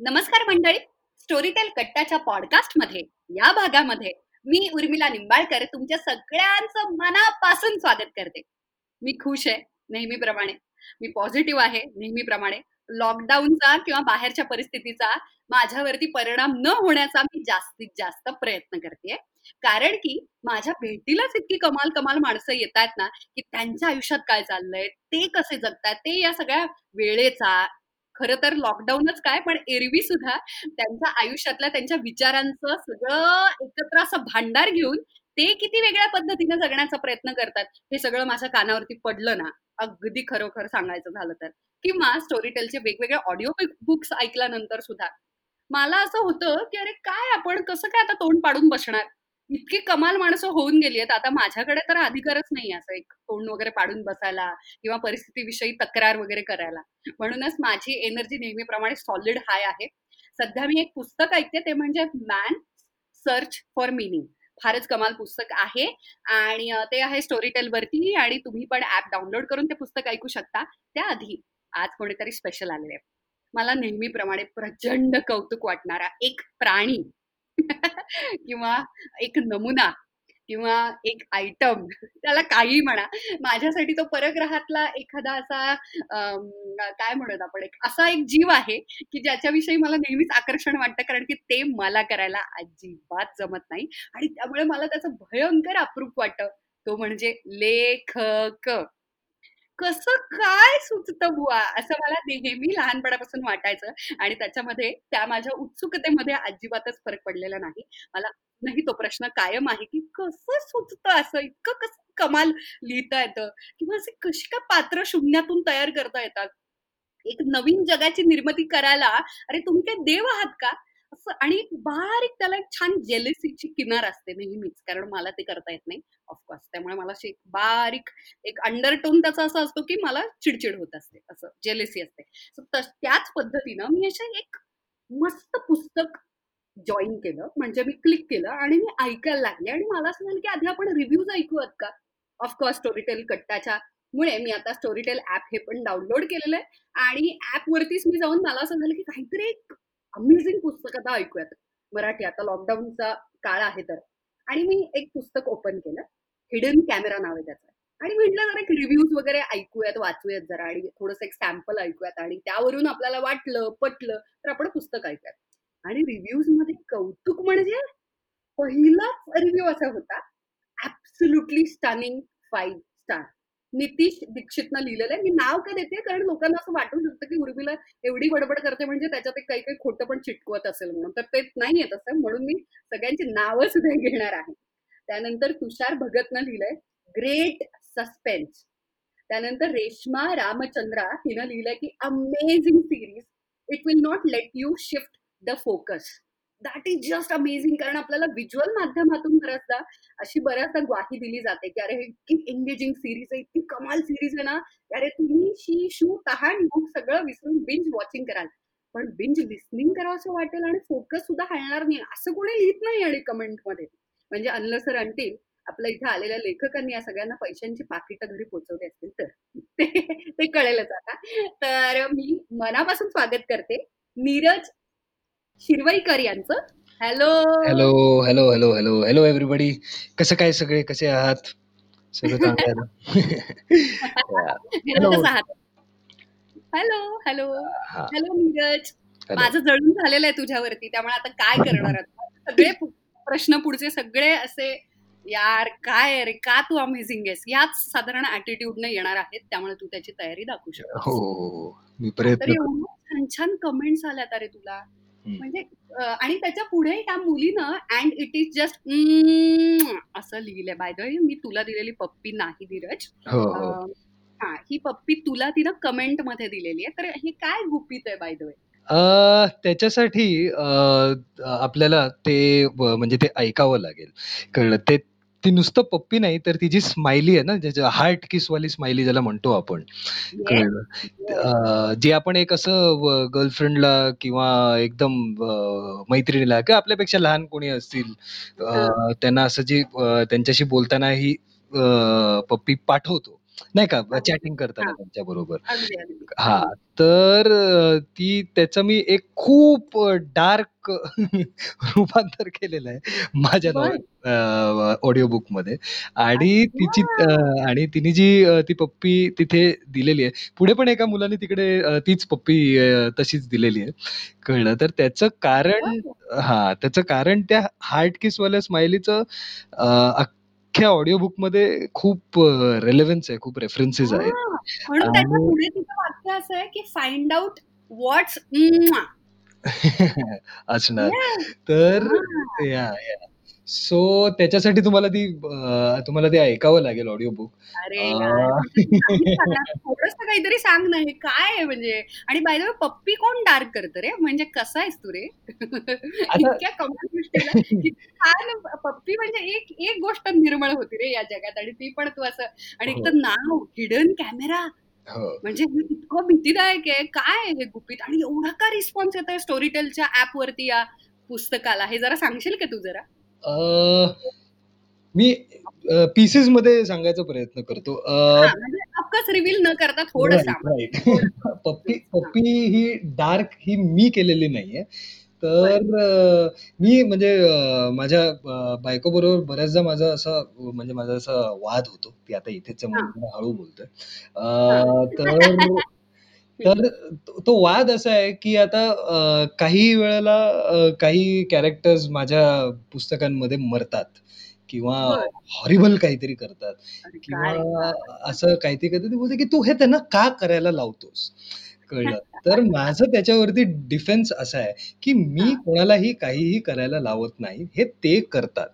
नमस्कार मंडळी. स्टोरीटेल कट्टाच्या पॉडकास्टमध्ये या भागामध्ये मी उर्मिला निंबाळकर तुमच्या सगळ्यांचं मनापासून स्वागत करते. मी खुश आहे नेहमीप्रमाणे. मी पॉझिटिव्ह आहे नेहमीप्रमाणे. लॉकडाऊनचा किंवा बाहेरच्या परिस्थितीचा माझ्यावरती परिणाम न होण्याचा मी जास्तीत जास्त प्रयत्न करते. कारण की माझ्या भेटीलाच इतकी कमाल कमाल माणसं येत आहेत ना की त्यांच्या आयुष्यात काय चाललंय ते कसे जगतात ते या सगळ्या वेळेचा खरं तर लॉकडाऊनच काय पण एरवी सुद्धा त्यांच्या आयुष्यातल्या त्यांच्या विचारांचं सगळं एकत्र असं भांडार घेऊन ते किती वेगळ्या पद्धतीने जगण्याचा प्रयत्न करतात हे सगळं माझ्या कानावरती पडलं ना अगदी खरोखर सांगायचं झालं तर. किंवा स्टोरीटेलचे वेगवेगळे ऑडिओ बुक्स ऐकल्यानंतर सुद्धा. मला असं होतं की अरे काय आपण कसं काय आता तोंड पाडून बसणार? इतकी कमाल माणसं होऊन गेली आहेत. आता माझ्याकडे तर अधिकारच नाही असं एक तोंड वगैरे पाडून बसायला किंवा परिस्थितीविषयी तक्रार वगैरे करायला. म्हणूनच माझी एनर्जी नेहमीप्रमाणे सॉलिड हाय आहे. सध्या मी एक पुस्तक ऐकते ते म्हणजे मॅन सर्च फॉर मिनिंग फारच कमाल पुस्तक आहे आणि ते आहे स्टोरी टेलवरती आणि तुम्ही पण ऍप डाउनलोड करून ते पुस्तक ऐकू शकता. त्याआधी आज कोणीतरी स्पेशल आलेले आहे मला नेहमीप्रमाणे प्रचंड कौतुक वाटणारा एक प्राणी किंवा एक नमुना किंवा एक आयटम त्याला काही म्हणा. माझ्यासाठी तो परग्रहातला एखादा असा काय म्हणत आपण एक असा एक जीव आहे की ज्याच्याविषयी मला नेहमीच आकर्षण वाटतं कारण की ते मला करायला अजिबात जमत नाही. आणि त्यामुळे मला त्याचं भयंकर अप्रूप वाटतं. तो म्हणजे लेखक. कसं काय सुचतं बुवा? असं मला नेहमी लहानपणापासून वाटायचं आणि त्याच्यामध्ये त्या माझ्या उत्सुकतेमध्ये अजिबातच फरक पडलेला नाही. मला नाही तो प्रश्न कायम आहे की कसं सुचतं असं? इतकं कसं कमाल लिहिता येतं? किंवा असे कशी काय पात्र शून्यातून तयार करता येतात? एक नवीन जगाची निर्मिती करायला अरे तुम्ही काय देव आहात का? आणि बारीक त्याला एक छान जेलेसीची किनार असते नेहमीच कारण मला ते करता येत नाही ऑफकोर्स त्यामुळे मला अशी बारीक एक अंडरटोन त्याचा असा असतो की मला चिडचिड होत असते असं जेलेसी असते. त्याच पद्धतीनं मी अशा एक मस्त पुस्तक जॉईन केलं म्हणजे मी क्लिक केलं आणि मी ऐकायला लागले आणि मला असं झालं की आधी आपण रिव्ह्यूज ऐकूयात का? ऑफकोर्स स्टोरीटेल कट्टाच्या मुळे मी आता स्टोरीटेल ऍप हे पण डाउनलोड केलेलं आहे आणि ऍप वरतीच मी जाऊन मला असं झालं की काहीतरी एक अमेझिंग पुस्तक आता ऐकूयात. मराठी आता लॉकडाऊनचा काळ आहे तर. आणि मी एक पुस्तक ओपन केलं. हिडन कॅमेरा नाव आहे त्याचं. आणि म्हटलं जरा एक रिव्ह्यूज वगैरे ऐकूयात वाचूयात जरा आणि थोडस एक सॅम्पल ऐकूयात आणि त्यावरून आपल्याला वाटलं पटलं तर आपण पुस्तक ऐकूयात. आणि रिव्ह्यूजमध्ये कौतुक म्हणजे पहिलाच रिव्ह्यू असा होता. Absolutely stunning five star Nitish दीक्षितनं लिहिलेलं आहे. मी नाव का देते? कारण लोकांना असं वाटू शकतं की उर्मिला एवढी बडबड करते म्हणजे त्याच्यात काही काही खोटं पण चिटकवत असेल म्हणून. तर ते नाही येत असं. म्हणून मी सगळ्यांची नावं सुद्धा घेणार आहे. त्यानंतर तुषार भगतनं लिहिलंय ग्रेट सस्पेन्स. त्यानंतर रेश्मा रामचंद्रा हिनं लिहिलंय की amazing series. It will not let you shift the focus. That is just amazing कारण आपल्याला व्हिज्युअल माध्यमातून बऱ्याचदा अशी बऱ्याचदा ग्वाही दिली जाते की अरे इतकी एंगेजिंग सिरीज आहे इतकी कमाल सिरीज आहे ना. अरे तुम्ही शी शू तहान मग सगळं विसरून बिंज वॉचिंग कराल. पण बिंज लिस्निंग करावं असं वाटेल आणि फोकस सुद्धा हलणार नाही. असं कोणी लिहित नाही आणि कमेंटमध्ये म्हणजे अनलसर अंटील आपल्या इथे आलेल्या लेखकांनी या सगळ्यांना पैशांची पाकिटं घरी पोहोचवली असतील तर. ते ते कळेलच आता. तर मी मनापासून स्वागत करते. नीरज शिरवईकर यांचं. Hello hello hello hello hello hello everybody कसं काय सगळे? कसे आहात? सगळं चांगलं हॅलो हॅलो हॅलो नीरज. माझं जळून झालेलं आहे तुझ्यावरती त्यामुळे आता काय करणार सगळे प्रश्न पुढचे सगळे असे यार काय रे? का तू अमेझिंग आहेस? याच साधारण ऍटिट्यूडने येणार आहेत त्यामुळे तू त्याची तयारी दाखवू शकतो हो, हो, हो. मी प्रयत्न छान छान कमेंट्स आल्यात अरे तुला. म्हणजे आणि त्याच्या पुढे त्या मुलीनं अँड इट इज जस्ट असं लिहिलंय बाय द मी तुला दिलेली पप्पी नाही धीरज हो, हो. हा ही पप्पी तुला तिनं कमेंटमध्ये दिलेली आहे तर हे काय गुपित आहे बाय द वे त्याच्यासाठी आपल्याला ते म्हणजे ते ऐकावं लागेल. कळलं. ते ती नुसतं पप्पी नाही, तर ती जी स्माइली आहे ना, ज्याच्या हार्ट किसवाली स्माइली ज्याला म्हणतो आपण. कळलं. जे आपण एक असं गर्लफ्रेंडला किंवा एकदम मैत्रिणीला किंवा आपल्यापेक्षा लहान कोणी असतील, त्यांना असं जे त्यांच्याशी बोलताना ही पप्पी पाठवतो. नाही का अगदी. चॅटिंग करताना हां. त्यांच्याबरोबर. अगदी, अगदी. हां, हं. तर अ, ती त्याचं मी एक खूप डार्क रूपांतर केलेलं आहे माझ्या बरं. अ, ऑडिओ बुकमध्ये आणि तिची अ, अच्छा! आणि तिने जी अ, ती पप्पी तिथे दिलेली आहे. पुढे पण एका मुलाने तिकडे अ, तीच पप्पी अ, तशीच दिलेली आहे. कळलं. तर त्याचं कारण बरं. हां, त्याचं कारण त्या हार्ट किसवाल्या स्माइलीचं अ, अख्ख्या ऑडिओ बुकमध्ये खूप अ, रिलेव्हन्स आहे, खूप रेफरन्सेस आहेत. म्हणून त्याच्या पुढे तिचं वाक्य असं आहे, की फाइंड आउट व्हॉट्स. असणार. तर. Yeah, yeah. सो त्याच्यासाठी तुम्हाला ती अ, तुम्हाला ते ऐकावं लागेल ऑडिओ बुक. अरे अ यार! थोडंसं काहीतरी सांग ना, हे काय आहे म्हणजे? आणि बाय द वे पप्पी कोण डार्क करतं रे? म्हणजे कसा आहेस तू रे? आता इतक्या कमाल गोष्टीला किती छान पप्पी म्हणजे एक एक गोष्ट निर्मळ होती रे या जगात आणि ती पण तू असं आणि एक हो. तर नाव हिडन कॅमेरा हो. म्हणजे हे इतकं भीतीदायक आहे. काय आहे हे गुपित आणि एवढा का रिस्पॉन्स येतोय स्टोरीटेलच्या ॲपवरती या पुस्तकाला? हे जरा सांगशील का तू जरा? अ, मी अ, पीसेसमध्ये सांगायचा प्रयत्न करतो. अ हां, म्हणजे रिव्हील न करता थोडं राइट, सांग. राइट. थोडं पप्पी. हां. पप्पी ही डार्क ही मी केलेली नाहीये. बरं. तर अ, मी म्हणजे अ, माझ्या अ, बायकोबरोबर बऱ्याचदा माझा असा म्हणजे माझा असा वाद होतो. ती आता इथेच हां. हळू बोलतोय. अ, हं. तर तो वाद असा आहे, की आता अ, काही वेळेला अ, काही कॅरेक्टर्स माझ्या पुस्तकांमध्ये मरतात किंवा बरं. हॉरिबल काहीतरी करतात अरे किंवा. असं काहीतरी करतात. ती बोलते, की "तू हे त्यांना का करायला लावतोस?" कळलं. तर माझं त्याच्यावरती डिफेन्स असा आहे, की मी हां. कोणालाही काहीही करायला लावत नाही. हे ते करतात.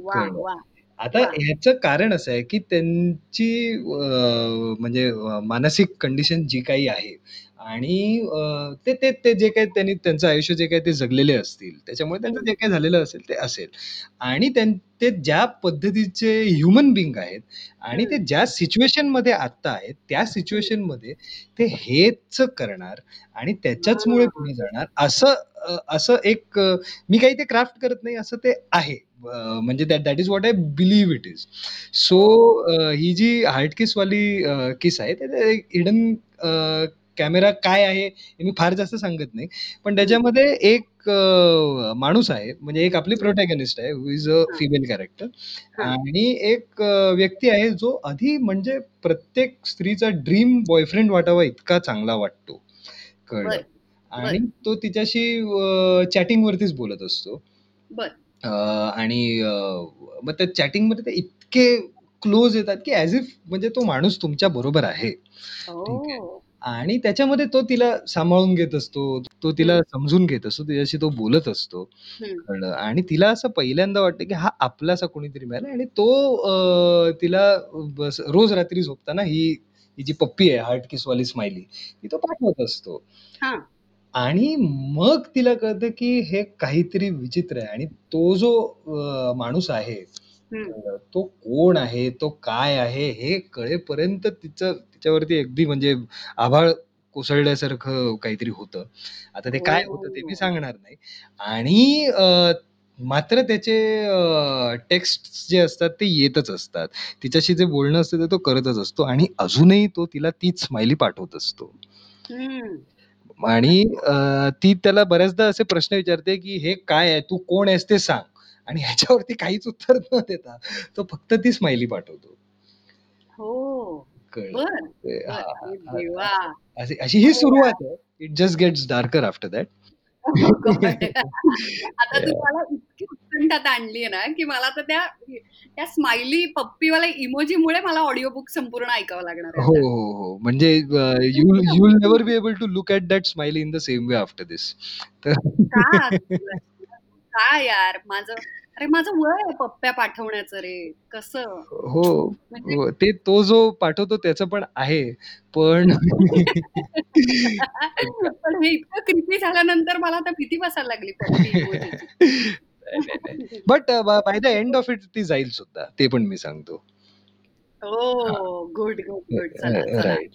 वाह! कळलं. वाह! आता! ह्याचं कारण असं आहे, की त्यांची अ, म्हणजे अ, मानसिक कंडिशन जी काही आहे आणि अ, ते ते ते जे काही त्यांनी त्यांचं आयुष्य जे काही ते जगलेले असतील, त्याच्यामुळे त्यांचं. जे काही झालेलं असेल ते असेल आणि त्यां ते ज्या पद्धतीचे ह्युमन बीइंग आहेत आणि ते हं. ज्या सिच्युएशनमध्ये आत्ता आहेत, त्या हं. सिच्युएशनमध्ये ते हेच करणार आणि त्याच्याचमुळे हां. पुढे जाणार असं अ, असं एक अ, मी काही ते क्राफ्ट करत नाही असं ते आहे. अ, म्हणजे that that is what I believe it is. So! अ, ही जी हार्ट किसवाली अ, किस आहे ते हिडन अ, कॅमेरा काय आहे हे मी फार जास्त सांगत नाही. पण हं. त्याच्यामध्ये एक अ, माणूस आहे म्हणजे एक आपली हं. प्रोटॅगनिस्ट आहे हू इस अ हां. फिमेल कॅरेक्टर हां. आणि एक अ, व्यक्ती आहे जो आधी म्हणजे प्रत्येक स्त्रीचा ड्रीम बॉयफ्रेंड वाटावा इतका चांगला वाटतो. कळलं. बरं. आणि बरं. तो तिच्याशी अ, चॅटिंगवरतीच बोलत असतो. बरं. अ, आणि अ, मग त्या चॅटिंगमध्ये ते इतके क्लोज येतात, की ॲज इफ म्हणजे तो माणूस तुमच्या बरोबर आहे. ठीक आहे. ओह! आणि त्याच्यामध्ये तो तिला सांभाळून घेत असतो. तो तिला हं. समजून घेत असतो. तिच्याशी तो बोलत असतो. हं. कळलं. आणि तिला असं पहिल्यांदा वाटतं, की हा आपलासा कोणीतरी मिळाला आणि तो अ, तिला बस रोज रात्री झोपताना ही ही जी पप्पी आहे हार्ट किसवाली स्माइली ती तो पाठवत असतो. हां. आणि मग तिला कळतं, की हे काहीतरी विचित्र आहे आणि तो जो अ, माणूस आहे, हं. तो कोण आहे? तो काय आहे? हे कळेपर्यंत तिचं तिच्यावरती अगदी म्हणजे आभाळ कोसळल्यासारखं काहीतरी होतं. आता ते काय होतं ते मी ओह! सांगणार नाही. आणि अ, मात्र त्याचे अ, टेक्स्ट्स जे असतात ते येतच असतात. तिच्याशी जे बोलणं असतं ते तो करतच असतो आणि अजूनही तो तिला तीच स्माइली पाठवत असतो. हं. आणि. अ, ती त्याला बऱ्याचदा असे प्रश्न विचारते, की "हे काय आहे? तू कोण आहेस ते सांग." आणि ह्याच्यावरती काहीच उत्तर न देता तो फक्त ती स्माइली पाठवतो. हो. अशी ही! सुरुवात आहे. It just gets darker after that. आता तू! मला इतकी उत्कंठा ताणली आहे ना, की मला आता त्या त्या स्माइली पप्पीवाल्या इमोजीमुळे मला ऑडिओ बुक संपूर्ण ऐकावं लागणार हो. हो, हो. म्हणजे you never be able to look at that smiley in the same way after this. तर का? यार? माझं अरे माझं वय आहे पप्प्या पाठवण्याचं रे. कसं? हो. म्हणजे हो. ते तो जो पाठवतो त्याचं पण आहे. पण पण हे इतकं क्रिपी झाल्यानंतर मला आता भीती वाटायला लागली. But by the end of it ती जाईल सुद्धा. ते पण मी सांगतो. हां. Good, good, good.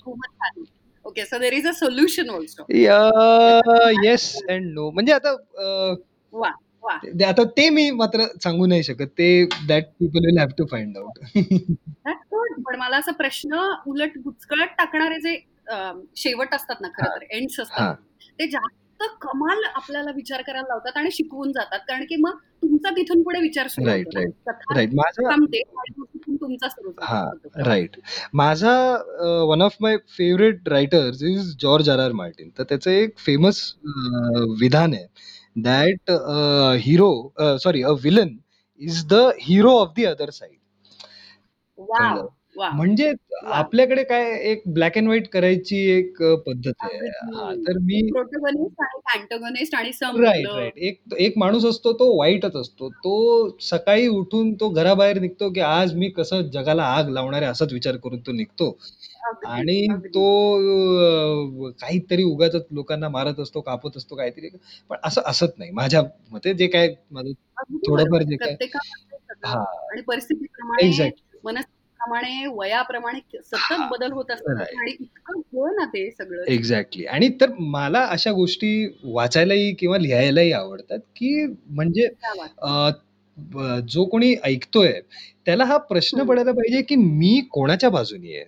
खूपच छान. Okay. So there is a solution. Yeah! Yes and no. म्हणजे आता अ वाह! आता ते मी मात्र सांगू नाही शकत. ते that people will have to find out. That's good. पण मला असा प्रश्न उलट बुचकळ्यात टाकणारे जे अ, शेवट असतात ना खरं हां. तर एंड्स असतात. हां. ते जास्त कमाल आपल्याला विचार करायला लावतात आणि शिकवून जातात. कारण की मग तुमचा तिथून पुढे विचार सुरू राइट, होतो ना. राइट. कथा राइट. माझा थांबते आणि मग तिथून तुमचा सुरू हां. होतो प्रवास. राइट. माझा अ, one of my favourite writers is George R. R. Martin. तर त्याचं एक फेमस अ, विधान आहे that a hero, uh, sorry, a villain is the hero of the other side. And Wow. म्हणजे! आपल्याकडे काय एक ब्लॅक एंड व्हाईट करायची एक अ, पद्धत आहे. हां, अगदी. तर मी प्रोटॅगनिस्ट आणि अँटागनिस्ट आणि राइट, संपलं. राइट. एक एक माणूस असतो तो वाईटच असतो. तो सकाळी उठून तो घराबाहेर निघतो, की आज मी कसं जगाला आग लावणार आहे असाच विचार करून तो निघतो. आणि. तो अ, काहीतरी उगाचच लोकांना मारत असतो, कापत असतो काहीतरी. पण असं असत नाही. माझ्या मते जे काय माझं अगदी थोडंफार बरोबर. जे काय प्रत्येकामध्ये सगळं हां. आणि परिस्थितीप्रमाणे, एक्झॅक्टली. मनस्थितीप्रमाणे, वयाप्रमाणे सतत. बदल होत असतात. आणि इतकं हो ना ते सगळंच. एक्झॅक्टली. आणि तर मला अशा गोष्टी वाचायलाही किंवा लिहायलाही आवडतात, की म्हणजे जो कोणी ऐकतोय त्याला हा प्रश्न. पडायला पाहिजे, की मी कोणाच्या बाजूनी आहे?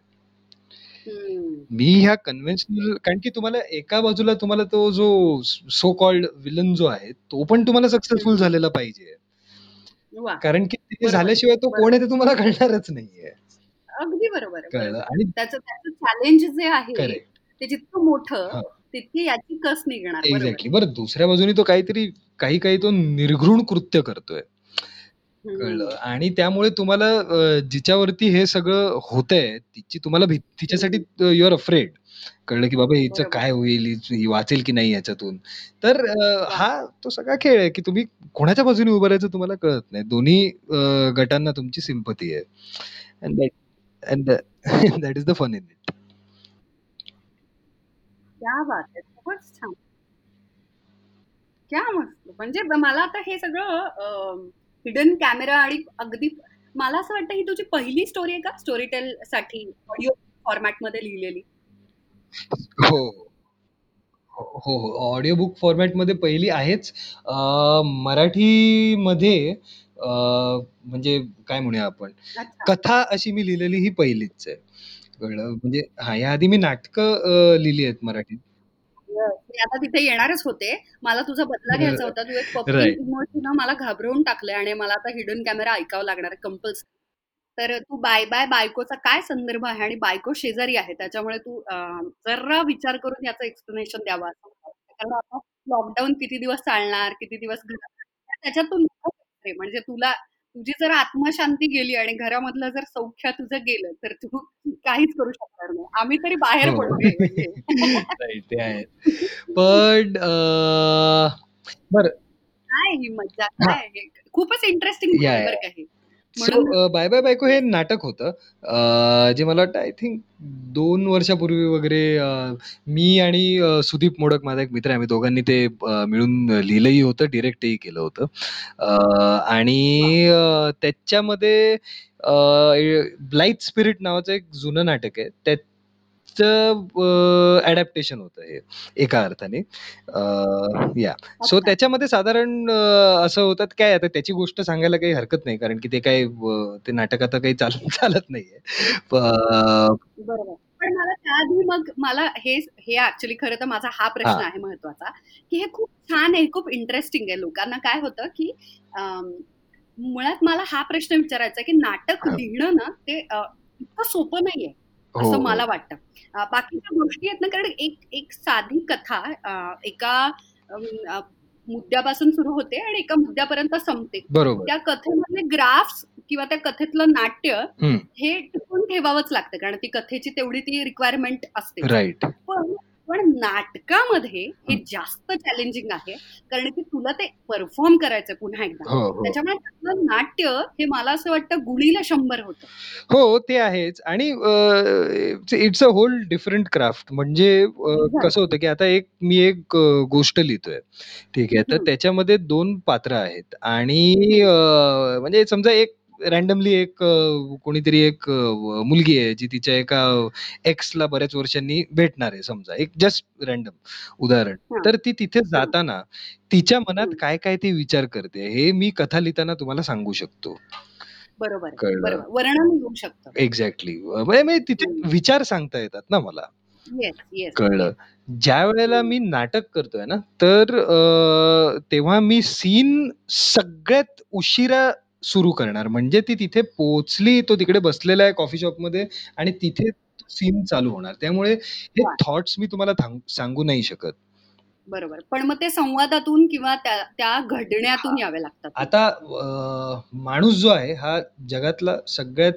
मी ह्या कन्व्हेन्शनल कारण की तुम्हाला एका बाजूला तुम्हाला तो जो सो कॉल्ड विलन जो आहे, तो पण तुम्हाला सक्सेसफुल. झालेला पाहिजे. वाह! कारण की ते बरोबर, झाल्याशिवाय तो कोण बरोबर. आहे ते तुम्हाला कळणारच नाहीये. अगदी बरोबर आहे. कळलं बरोबर. आणि त्याचं त्याचं चॅलेंज जे आहे करेक्ट. ते जितकं मोठं, हां. तितकी याची कस निघणार. बरोबर. एक्झॅक्टली. बरं दुसऱ्या बाजूने तो काहीतरी काही-काही तो निर्घृण कृत्य करतोय. कळलं हं. आणि त्यामुळे तुम्हाला अ, जिच्यावरती हे सगळं होतंय, तिची तुम्हाला भीती तिच्यासाठी हं. You are afraid. कळलं की बाबा हिचं बरोबर. काय होईल? ही ही वाचेल की नाही याच्यातून? तर अ, वाह! हा तो सगळा खेळ आहे, की तुम्ही कोणाच्या बाजूने उभं राहायचं तुम्हाला कळत नाही. दोन्ही अ, गटांना तुमची सिम्पॅथी आहे. And that and that is the fun in it. क्या बात है! खूपच छान. क्या मस्त! म्हणजे ब मला आता हे सगळं अ, हिडन कॅमेरा आणि अगदी मला असं वाटतं ही तुझी पहिली स्टोरी आहे का स्टोरीटेलसाठी ऑडिओ फॉर्मॅटमध्ये लिहिलेली? हो, हो. हो, हो, हो. ऑडिओ बुक फॉर्मॅटमध्ये पहिली आहेच. अ, मराठीमध्ये अ, म्हणजे काय म्हणूया आपण, अच्छा. कथा अशी मी लिहिलेली ही पहिलीच आहे. कळलं. म्हणजे हां, याआधी मी नाटकं अ, लिहिली आहेत मराठीत. मी आता तिथे येणारच होते. मला तुझा बदला घ्यायचा होता. तू एक पप्पी राइट. इमोजीनं मला घाबरवून टाकलंय आणि मला आता हिडन कॅमेरा ऐकावं लागणार आहे कंपल्सरी. तर तू बाय बाय बायकोचा काय संदर्भ आहे आणि बायको शेजारी आहे. त्याच्यामुळे तू अ, जरा विचार करून याचं एक्सप्लेनेशन द्यावं असं मला वाटतं. कारण आता लॉकडाऊन किती दिवस चालणार, किती दिवस घरात त्याच्यातून म्हणजे तुला तुझी जर आत्मशांती गेली आणि घरामधलं जर सौख्य तुझं गेलं, तर तू काहीच करू शकणार नाही. आम्ही तरी बाहेर हो. पडलोय म्हणजे. ते आहे. पण अ, बरं काय ही मज्जा? हां. काय हे? खूपच इंटरेस्टिंग या, आहे या. बरं का हे. सो म्हणून अ, बाय बाय बायको हे नाटक होतं. अ, जे मला वाटतं आय थिंक 2 वर्षापूर्वी वगैरे अ, मी आणि अ, सुदीप मोडक माझा एक मित्र आहे. आम्ही दोघांनी ते अ, मिळून लिहिलंही होतं, डिरेक्टही केलं होतं. अ, आणि वाह! अ, त्याच्यामध्ये अ, ब्लाइथ स्पिरिट नावाचं एक जुनं नाटक आहे. त्याचं अ, अडॅप्टेशन होतं हे एका अर्थाने. याह. सो. त्याच्यामध्ये साधारण अ, असं होतं काय आता त्याची गोष्ट सांगायला काही हरकत नाही. कारण की ते काय अ, ते नाटक आता काही चालून चालत नाहीये. प बरोबर. पण मला त्याआधी मग मला हे हे ॲक्चुअली खरं तर माझा हा प्रश्न हां. आहे महत्त्वाचा, की हे खूप छान आहे, खूप इंटरेस्टिंग आहे. लोकांना काय होतं, की अं, मुळात मला हा प्रश्न विचारायचा आहे, की नाटक हां. लिहिणं ना ते अ, इतकं सोपं नाहीये, हो, असं हो. मला वाटतं. बाकीच्या गोष्टी आहेत ना कारण एक एक साधी कथा अ, एका अ, मुद्द्यापासून सुरू होते आणि एका मुद्द्यापर्यंत संपते. बरोबर. त्या कथेमधले ग्राफ्स किंवा त्या कथेतलं नाट्य हं. हे टिकवून ठेवावंच लागतं. कारण ती कथेची तेवढी ती रिक्वायरमेंट असतेच. राइट. पण नाटकामध्ये हे. जास्त चॅलेंजिंग आहे. कारण की तुला ते परफॉर्म करायचंय पुन्हा एकदा. हो, हो. त्याच्यामुळे त्यातलं नाट्य हे मला असं वाटतं गुणीला 100 होतं. हो, ते आहेच आणि it's a whole different craft. म्हणजे कसं होतं, की आता एक मी एक गोष्ट लिहितोय. ठीक आहे. तर. त्याच्यामध्ये 2 पात्र आहेत आणि म्हणजे समजा एक रँडमली एक अ, कोणीतरी एक अ, मुलगी आहे जी तिच्या एका एक्सला बऱ्याच वर्षांनी भेटणार आहे समजा. एक जस्ट रँडम उदाहरण. हां. तर ती तिथे हं. जाताना तिच्या मनात हं. काय-काय ती विचार करते हे मी कथा लिहिताना तुम्हाला सांगू शकतो. बरोबर आहे. कळलं. बरोबर. वर्णन येऊ शकतं. एक्झॅक्टली. अ, म्हणजे म्हणजे तिथे. विचार सांगता येतात ना मला. येस, येस, कळलं. येस. ज्यावेळेला हं. मी नाटक करतोय ना, तर अ, तेव्हा मी सीन सगळ्यात उशिरा सुरू करणार. म्हणजे ती तिथे पोहोचली, तो तिकडे बसलेला आहे कॉफी शॉपमध्ये आणि तिथे सीन चालू होणार. त्यामुळे हे वाह! थॉट्स मी तुम्हाला थांग सांगू नाही शकत. बरोबर. पण मग ते संवादातून किंवा त्या त्या घडण्यातून हां. यावे लागतात. आता अ, माणूस जो आहे हा जगातला सगळ्यात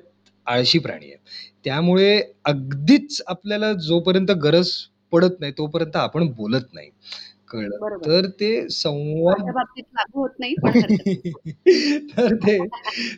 आळशी प्राणी आहे. त्यामुळे अगदीच आपल्याला जोपर्यंत गरज पडत नाही, तोपर्यंत आपण बोलत नाही. कळलं. बरोबर. तर ते संवाद बाबतीत लागू होत नाही, पण हरकत नाही. तर ते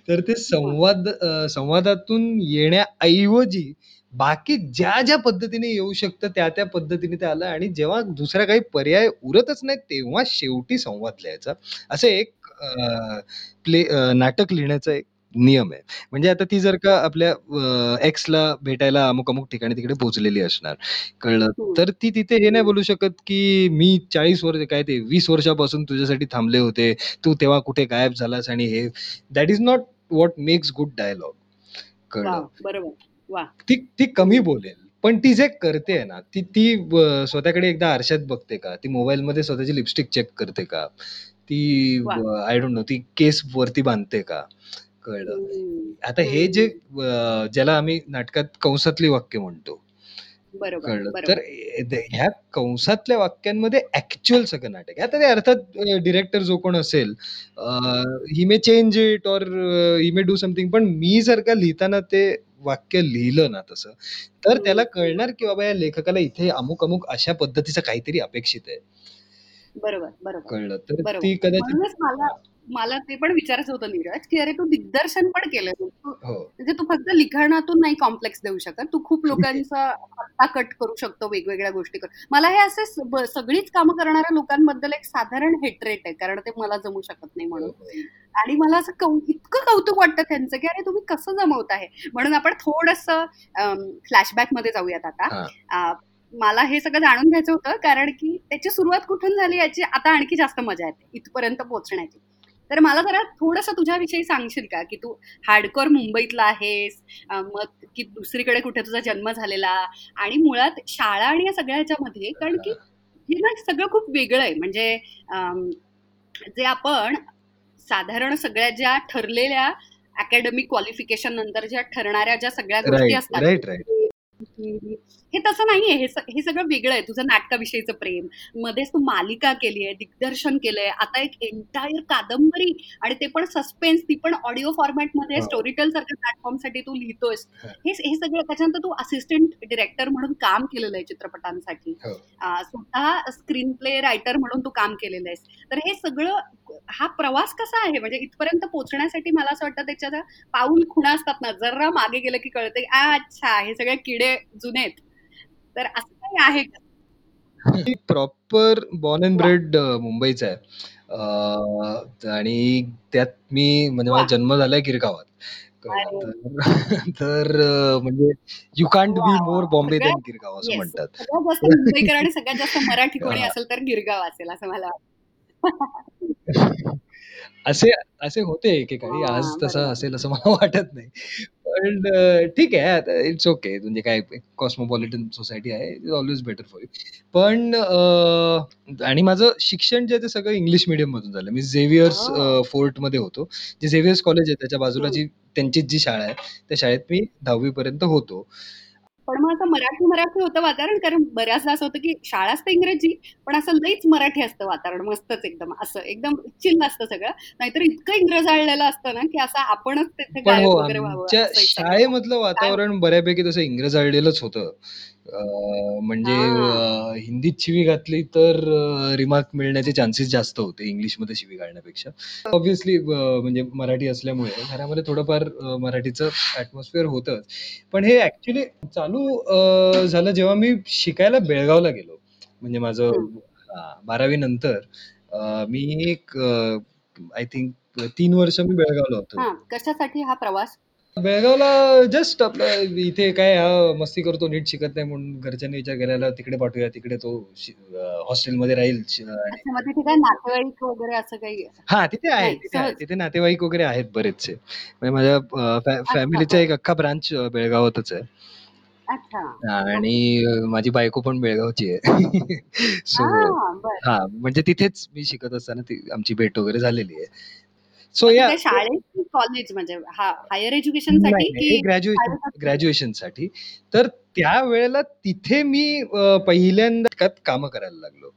तर ते हां. संवाद अ, संवादातून येण्याऐवजी बाकी ज्या-ज्या पद्धतीने येऊ शकतं, त्या-त्या पद्धतीने ते आलं आणि जेव्हा दुसरा काही पर्याय उरतच नाही, तेव्हा शेवटी संवाद लिहायचा. असं एक अ, प्ले अ, नाटक लिहिण्याचा एक नियम आहे. म्हणजे आता ती जर का आपल्या अ, एक्सला भेटायला अमुक-अमुक ठिकाणी तिकडे पोहोचलेली असणार. कळलं. हं. तर ती तिथे हे नाही हं. बोलू शकत, की मी 40 वर्ष काय ते 20 वर्षापासून तुझ्यासाठी थांबले होते. तू तेव्हा कुठे गायब झालास आणि हे that is not what makes good dialogue. कळलं. वॉव! बरोबर. वाह! ती ती कमी. बोलेल. पण ती जे करते ना, ती ती अ, स्वतःकडे एकदा आरशात बघते का? ती मोबाईलमध्ये स्वतःची लिपस्टिक चेक करते का? ती वाह! अ, आय डोंट नो ती केस वरती बांधते का? कळलं. आता हे जे. अ, ज्याला आम्ही नाटकात कंसातली वाक्य म्हणतो. बरोबर, कळलं. तर बरोबर. ए द ह्या कंसातल्या वाक्यांमध्ये ॲक्चुअल सगळं नाटक आहे. आता ते अर्थात डिरेक्टर जो कोण असेल he may change it or he may do something पण मी जर का लिहिताना ते वाक्य लिहिलं ना तसं, तर त्याला. कळणार, की बाबा या लेखकाला इथे अमुक-अमुक अशा पद्धतीचं काहीतरी अपेक्षित आहे. बरोबर, बरोबर. कळलं. तर बरोबर. ती कदाचित म्हणूनच मला हां. मला ते पण विचारायचं होतं नीरज, की अरे तू दिग्दर्शन पण केलंय. तू हो. म्हणजे तू फक्त लिखाणातून नाही कॉम्प्लेक्स देऊ शकत. तू खूप लोकांचा पत्ता कट करू शकतो वेगवेगळ्या गोष्टी करून. मला हे असे सगळीच कामं करणाऱ्या लोकांबद्दल एक साधारण हेट्रेट आहे. कारण ते मला जमू शकत नाही हो, म्हणून. हो. आणि मला असं कौ इतकं कौतुक वाटतं त्यांचं, की अरे तुम्ही कसं जमवता हे? म्हणून आपण थोडंसं फ्लॅशबॅकमध्ये जाऊयात आता. हां. मला हे सगळं जाणून घ्यायचं होतं, कारण की त्याची सुरुवात कुठून झाली याची आता आणखी जास्त मजा येते इथपर्यंत पोहोचण्याची. तर मला जरा थोडंसं तुझ्याविषयी सांगशील का, की तू हार्डकोर मुंबईतला आहेस, मग की दुसरीकडे कुठे तुझा जन्म झालेला आणि मुळात शाळा आणि या सगळ्या ह्याच्यामध्ये कारण की हे ना सगळं खूप वेगळं आहे. म्हणजे जे आपण साधारण सगळ्या ज्या ठरलेल्या अकॅडमिक क्वालिफिकेशन नंतर ज्या ठरणाऱ्या ज्या सगळ्या गोष्टी असतात. हे तसं नाहीये. हे हे सगळं वेगळं आहे. तुझं नाटकाविषयीचं प्रेम, मध्येच तू मालिका केली आहे, दिग्दर्शन केलंय, आता एक एंटायर कादंबरी आणि ते पण सस्पेन्स, ती पण ऑडिओ फॉर्मॅटमध्ये. स्टोरीटेल सारख्या प्लॅटफॉर्मसाठी तू लिहितोयस. हां. हे हे सगळं त्याच्यानंतर तू असिस्टंट डिरेक्टर म्हणून काम केलेलं आहे चित्रपटांसाठी. हो. स्वतः स्क्रीन प्ले रायटर म्हणून तू काम केलेलं आहेस. तर हे सगळं हा प्रवास कसा आहे? म्हणजे इथपर्यंत पोहोचण्यासाठी मला असं वाटतं त्याच्या पाऊल खुणा असतात ना, जरा मागे गेलं की कळतं, अच्छा हे सगळे किडे जुने आहेत. तर असं काही आहे का? प्रॉपर बॉर्न वाह! ब्रेड मुंबईचा आहे. आणि त्यात मी म्हणजे माझा! जन्म झालाय गिरगावात. तर म्हणजे you can't be! More! Bombay than Girgaon असं. म्हणतात. मुंबईकर आणि सगळ्यात जास्त मराठी कोणी. असेल तर गिरगाव असेल असं मला. असे असे होते एकेकाळी. आज तसं. असेल असं मला वाटत नाही. पण अ, ठीक आहे आता इट्स ओके. म्हणजे काय कॉस्मोपॉलिटन सोसायटी आहे. It's always better for you. पण अ, आणि माझं शिक्षण जे आहे ते सगळं इंग्लिश मीडियममधून झालं. मी झेवियर्स अ, ओह! फोर्टमध्ये होतो. जे झेवियर्स कॉलेज आहे त्याच्या बाजूला हं. जी त्यांचीच जी शाळा आहे, त्या शाळेत मी 10वी पर्यंत होतो. पण मग असं मराठी-मराठी होतं वातावरण? कारण बऱ्याचदा असं होतं, की शाळा असते इंग्रजी, पण असं लईच मराठी असतं वातावरण. मस्तच एकदम असं एकदम चिल असतं सगळं. नाहीतर इतकं इंग्रजाळलेलं असतं ना, की असं आपणच तिथे गायब हो, वगैरे व्हावं शाळेमधलं? वातावरण बऱ्यापैकी तसं इंग्रजाळलेलंच होतं. अ, म्हणजे हां. अ, हिंदीत शिवी घातली तर अ, रिमार्क मिळण्याचे चान्सेस जास्त होते इंग्लिशमध्ये शिवी घालण्यापेक्षा. ऑब्व्हियसली अ, म्हणजे मराठी असल्यामुळे घरामध्ये थोडंफार अ, मराठीचं ॲटमॉस्फिअर होतंच. पण हे ॲक्चुअली चालू अ, झालं जेव्हा मी शिकायला बेळगावला गेलो. म्हणजे माझं हं. हां, 12वी नंतर अ, मी एक अ, आय थिंक तीन वर्ष मी बेळगावला होतो हा कशासाठी हा प्रवास बेळगावला जस्ट आपलं इथे काय हा मस्ती करतो नीट शिकत नाही म्हणून घरच्यांनी विचार केलेला तिकडे पाठवूया तिकडे तो हॉस्टेलमध्ये राहील शि- आणि अच्छा मग तिथे काय नातेवाईक वगैरे असं काही? हा तिथे आहे नाही, तिथे आहे सहज. तिथे नातेवाईक वगैरे आहेत बरेचसे. म्हणजे माझ्या फॅमिलीचा एक अख्खा ब्रांच बेळगावातच आहे. अच्छा. आणि अं, माझी बायको पण बेळगावची आहे. सो हा बर. हा म्हणजे तिथेच मी शिकत असताना ती आमची भेट वगैरे झालेली आहे. सो या शाळेत कॉलेज म्हणजे हा हायर एज्युकेशनसाठी की ग्रॅज्युएशन ग्रॅज्युएशनसाठी. तर त्या वेळेला तिथे मी पहिल्यांदा कामं करायला लागलो.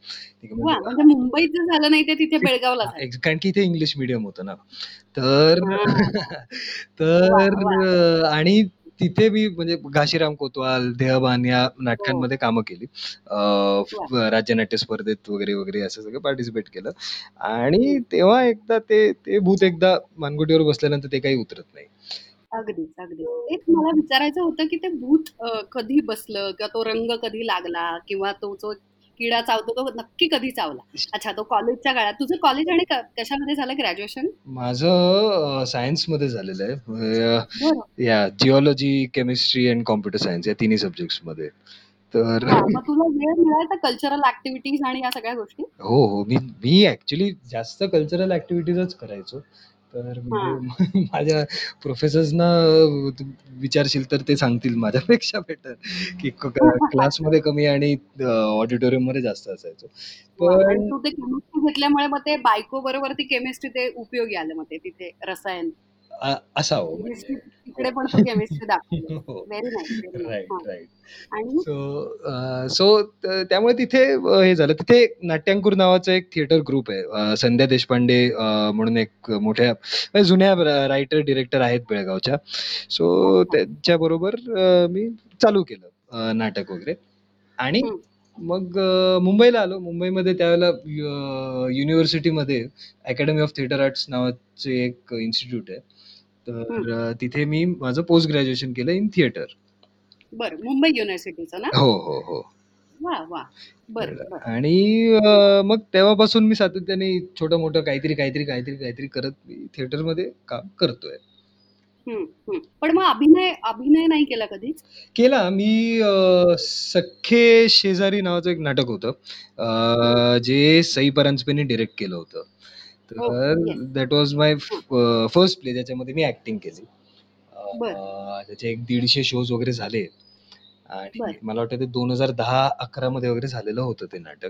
म्हणजे- म्हणजे मुंबईत जे झालं नाही ते तिथे बेळगावला कारण की इथे इंग्लिश मिडियम होतं ना. तर. तर आणि तिथे मी म्हणजे घाशीराम कोतवाल देहबान या नाटकांमध्ये कामं केली. अं, राज्य नाट्य स्पर्धेत वगैरे वगैरे असं सगळं पार्टिसिपेट केलं. आणि तेव्हा एकदा ते ते भूत एकदा मानगुटीवर बसल्यानंतर ते काही उतरत नाही. अगदीच अगदीच. तेच मला विचारायचं होतं की ते भूत अ, कधी बसलं? किंवा तो रंग कधी लागला? किंवा तो जो किडा चावतो तो नक्की कधी चावला? अच्छा तो कॉलेजच्या काळात. तुझं कॉलेज आणि कशामध्ये झालं ग्रॅज्युएशन? माझं सायन्समध्ये झालेलं आहे. म्हणजे, या geology chemistry and computer science या तिन्ही सब्जेक्ट्समध्ये तर मग तुला वेळ मिळायचा कल्चरल ऍक्टिव्हिटीज आणि या सगळ्या गोष्टी? हो हो. मी मी ऍक्च्युली जास्त कल्चरल ऍक्टिव्हिटीजच करायचो. तर म्हणजे माझ्या प्रोफेसर्सना विचारशील तर ते सांगतील माझ्यापेक्षा बेटर की क्लासमध्ये कमी आणि ऑडिटोरियममध्ये जास्त असायचो. आणि पण तू ते केमिस्ट्री घेतल्यामुळे मग ते बायको बरोबर ती केमिस्ट्री ते उपयोगी आलं मग ते तिथे रसायन. असावं म्हणजे. तिकडे पण हो. राईट राईट सो सो त्यामुळे तिथे हे झालं. तिथे नाट्यांकुर नावाचं एक थिएटर ग्रुप आहे. संध्या देशपांडे म्हणून एक मोठ्या जुन्या रायटर डिरेक्टर आहेत बेळगावच्या. सो त्यांच्या बरोबर मी चालू केलं नाटक वगैरे. आणि. मग मुंबईला आलो. मुंबईमध्ये त्यावेळेला युनिव्हर्सिटीमध्ये अकॅडमी ऑफ थिएटर आर्ट्स नावाचे एक इन्स्टिट्यूट आहे. तर तिथे मी माझं पोस्ट ग्रॅज्युएशन केलं इन थिएटर. बरं मुंबई युनिव्हर्सिटीचं ना? हो हो हो. वा वा. बरं आणि मग तेव्हापासून मी सातत्याने छोटं मोठं काहीतरी काहीतरी काहीतरी काहीतरी करत मी theater मध्ये काम करतोय. पण मग अभिनय अभिनय नाही केला कधीच? केला. मी सख्खे शेजारी नावाचं एक नाटक होतं. जे सई परांजपेने डिरेक्ट केलं होतं. हो, तर. That was my first play ज्याच्यामध्ये मी ऍक्टिंग केली अ. त्याचे एक दीडशे शोज वगैरे झाले आणि बरं. मला वाटतं ते दोन हजार दहा अकरा मध्ये वगैरे झालेलं होतं ते नाटक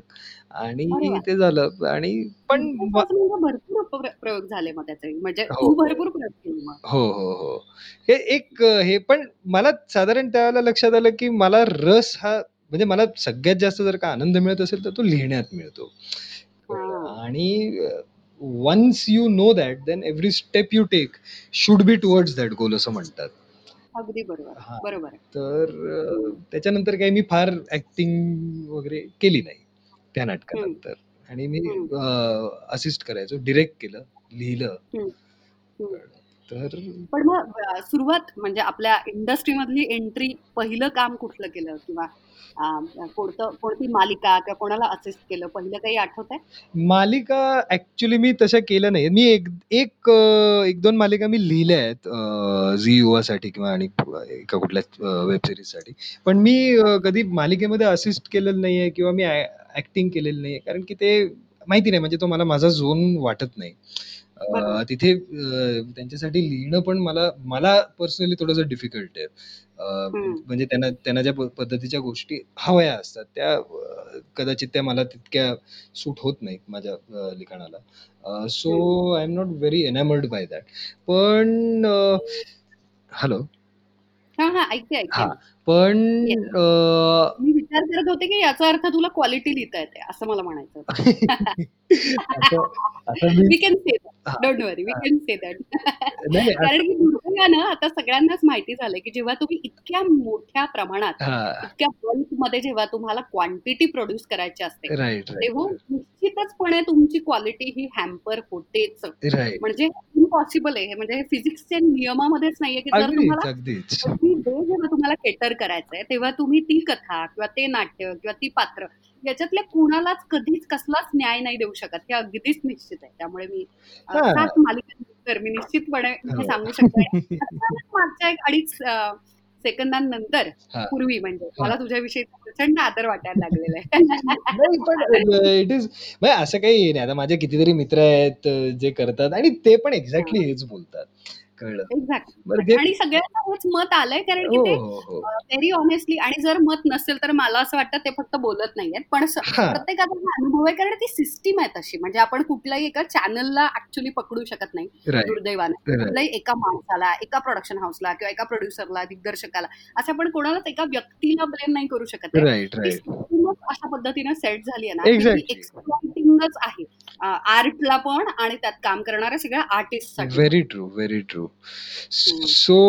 अरे आणि. ते झालं आणि पण म- तुमच्यापासून म्हणजे भरपूर प्र- प्रयोग झाले मग त्याचे म्हणजे हो. तू भरपूर प्रयोग केले मग हो हो हो हे एक अ, हे पण मला साधारण त्यावेळेला लक्षात आलं की मला रस हा म्हणजे मला सगळ्यात जास्त जर का आनंद मिळत असेल तर तो लिहिण्यात मिळतो हा. आणि once you know that then every step you take should be towards that goal असं म्हणतात. अगदी बरोबर हा. तर त्याच्यानंतर काही मी फार ऍक्टिंग वगैरे केली नाही त्या नाटकानंतर. आणि मी असिस्ट करायचो डिरेक्ट केलं लिहिलं. तर पण मग सुरुवात म्हणजे आपल्या इंडस्ट्री मधली एंट्री पहिलं काम कुठलं केलं? किंवा कोणतं कोणती मालिका किंवा कोणाला असिस्ट केलं? पहिलं काही आठवत आहे मालिका ऍक्च्युली मी तशा केल्या नाही मी एक एक एक दोन मालिका मी लिहिल्या आहेत झी युवासाठी किंवा आणि एका कुठल्या वेब सिरीजसाठी पण मी कधी मालिकेमध्ये असिस्ट केलेलं नाहीये किंवा मी ऍक्टिंग केलेलं नाहीये. कारण की ते माहिती नाही. म्हणजे तो मला माझा झोन वाटत नाही. अ. तिथे अ, त्यांच्यासाठी लिहिणं पण मला मला पर्सनली थोडस डिफिकल्ट आहे अ. म्हणजे त्यांना त्यांना ज्या प- पद्धतीच्या गोष्टी हव्या असतात त्या अ, कदाचित त्या मला तितक्या सूट होत नाहीत माझ्या अ, लिखाणाला so I'm not very enamoured by that पण हॅलो हा हा ऐकते ऐकते हा मी. पण. अ, मी विचार करत होते की याचा अर्थ तुला क्वालिटी लिहिता येते असं मला म्हणायचं असं असं मी वी कॅन से हा. Don't worry we can say that नाही, कारण की दुर्दैवानं आता सगळ्यांनाच माहिती झालंय की जेव्हा तुम्ही इतक्या मोठ्या प्रमाणात हा. इतक्या बल्कमध्ये जेव्हा तुम्हाला क्वांटिटी प्रोड्यूस करायची असते तेव्हा निश्चितचपणे तुमची क्वालिटी ही हॅम्पर होतेच. म्हणजे इम्पॉसिबल आहे. हे म्हणजे हे फिजिक्सच्या नियमामध्येच नाहीये की जर तुम्हाला अगदीच. जेव्हा तुम्हाला केटर करायचंय तेव्हा तुम्ही ती कथा किंवा ते नाट्य किंवा ती पात्र याच्यातल्या कुणालाच कधीच कसलाच न्याय नाही देऊ शकत हे अगदीच निश्चित आहे त्यामुळे मी. सात मालिकांनंतर मी निश्चितपणे हे. सांगू शकते मागच्या एक अडीच सेकंदांनंतर. पूर्वी म्हणजे. मला तुझ्याविषयी प्रचंड आदर वाटायला लागलेला आहे इट इज म्हणजे असं काही नाही आता माझे कितीतरी मित्र आहेत जे करतात आणि ते पण एक्झॅक्टली हेच बोलतात कळलं. आणि सगळ्यांना हेच मत आलंय कारण की हो ते हो हो. व्हेरी ऑनेस्टली आणि जर मत नसेल तर मला असं वाटतं ते फक्त बोलत नाहीयेत. पण हा. प्रत्येकाचा हा अनुभव आहे कारण ती सिस्टीम आहे तशी. म्हणजे आपण कुठल्याही एका चॅनलला ऍक्च्युली पकडू शकत नाही दुर्दैवाने. कुठल्याही एका माणसाला एका प्रोडक्शन हाऊसला किंवा एका प्रोड्युसरला दिग्दर्शकाला असं आपण कोणालाच एका व्यक्तीला ब्लेम नाही करू शकत. अशा पद्धतीने सेट झाली आहे ना. एक्सप्लॉटिंगच आहे. आर्टला पण आणि त्यात काम करणाऱ्या सगळ्या artist very true very true. So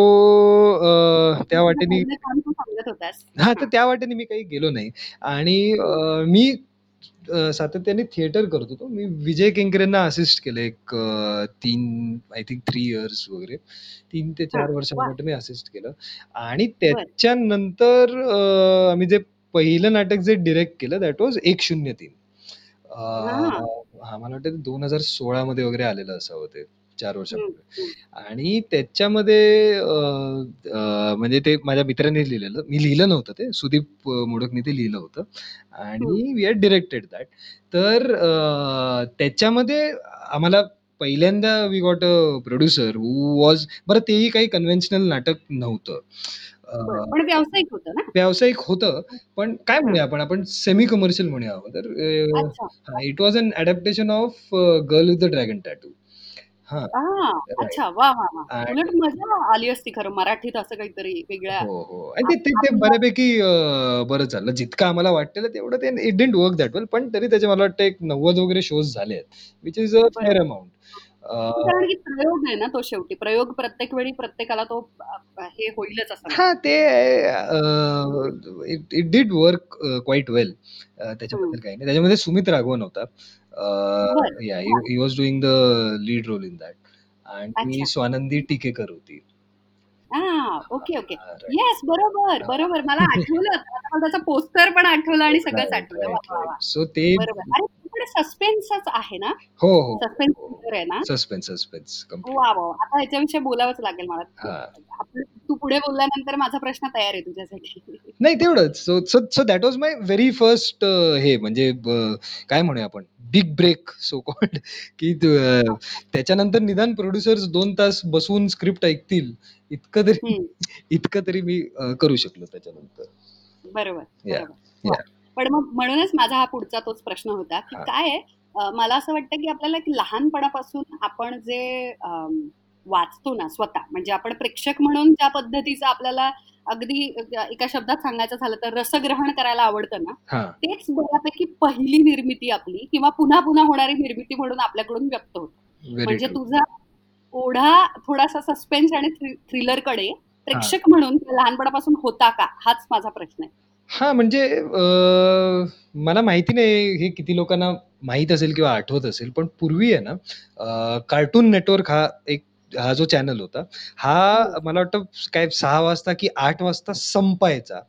त्या वाटेने हा तर त्या वाटेने मी काही गेलो नाही. आणि मी सातत्याने थिएटर करत होतो. मी विजय केंकरेंना असिस्ट केलं एक तीन आय थिंक थ्री इयर्स वगैरे. तीन ते चार हा, वर्ष वा. मी असिस्ट केलं. आणि त्याच्यानंतर आम्ही जे पहिलं नाटक जे डिरेक्ट केलं दॅट वॉज एक शून्य तीन. अ, हा. हा मला वाटतं दोन हजार सोळा मध्ये वगैरे आलेलं असावं ते चार हम्म, वर्षापूर्वी. आणि त्याच्यामध्ये अ, अ, म्हणजे ते माझ्या मित्राने लिहिलेलं मी लिहिलं नव्हतं ते सुदीप अ, मोडकने ते लिहिलं होतं. आणि वी आर डिरेक्टेड दॅट. तर अ, त्याच्यामध्ये आम्हाला पहिल्यांदा we got a producer who was बरं तेही काही कन्व्हेन्शनल नाटक नव्हतं. बरं. अ, पण व्यावसायिक होतं ना? व्यावसायिक होतं. पण काय म्हणूया आपण? आपण सेमी कमर्शियल म्हणूया तर अच्छा. It was an adaptation of girl with the dragon tattoo हा. हा. अच्छा. वा वा वा. आणि- उलट मजा आली असती खरं. मराठीत असं काहीतरी वेगळ्या हो हो. आणि ते- बऱ्यापैकी अं, बरं चाललं. जितकं आम्हाला वाटलेलं तेवढं ते it didn't work that well पण तरी त्याचे मला वाटतं एक नव्वद वगैरे शोज झाले आहेत विच इज अ फेअर बरोबर. कारण की प्रयोग आहे ना तो शेवटी. प्रयोग प्रत्येक वेळी प्रत्येकाला तो अ, हे होईलच असं नाही. हा ते it did work quite well त्याच्याबद्दल काही नाही. त्याच्यामध्ये सुमित राघवन होता. बरं. He. Was doing the lead role in that आणि अच्छा. स्वानंदी टिकेकर होती. हा ओके ओके. हा. येस बरोबर बरोबर. मला आठवलं. आता मला त्याचा पोस्टर पण आठवलं आणि सगळंच आठवलं. सो ते बरोबर. अरे तुकडे सस्पेन्सच आहे ना? हो हो. सस्पेन्स आहे ना? सस्पेन्स सस्पेन्स वा वा आता याच्याविषयी बोलावंच लागेल मला. हा. आपण तू पुढे बोलल्यानंतर माझा प्रश्न तयार आहे तुझ्यासाठी. नाही तेवढंच. So so that was my very first हे म्हणजे काय म्हणूया आपण? बिग ब्रेक सो कॉल्ड की त्याच्यानंतर निदान प्रोड्युसर्स दोन तास बसून स्क्रिप्ट ऐकतील. इतकं तरी. इतकं तरी मी करू शकलो त्याच्यानंतर. बरोबर. पण मग म्हणूनच माझा हा पुढचा तोच प्रश्न होता की. काय आहे? मला असं वाटतं की आपल्याला एक लहानपणापासून आपण जे वाचतो ना स्वतः म्हणजे आपण प्रेक्षक म्हणून ज्या पद्धतीचं आपल्याला अगदी एका शब्दात सांगायचं झालं तर रसग्रहण करायला आवडतं ना तेच बऱ्यापैकी पहिली निर्मिती आपली किंवा पुन्हा पुन्हा होणारी निर्मिती म्हणून आपल्याकडून व्यक्त होते. म्हणजे तुझा ओढा थोडासा सस्पेन्स आणि थ्रिलरकडे प्रेक्षक म्हणून लहानपणापासून होता का? हाच माझा प्रश्न आहे. हा म्हणजे अं, मला माहिती नाही हे किती लोकांना माहीत असेल किंवा आठवत असेल पण पूर्वी आहे ना कार्टून नेटवर्क हा एक हा जो चॅनल होता हा हो. मला वाटतं काय सहा वाजता की आठ वाजता संपायचा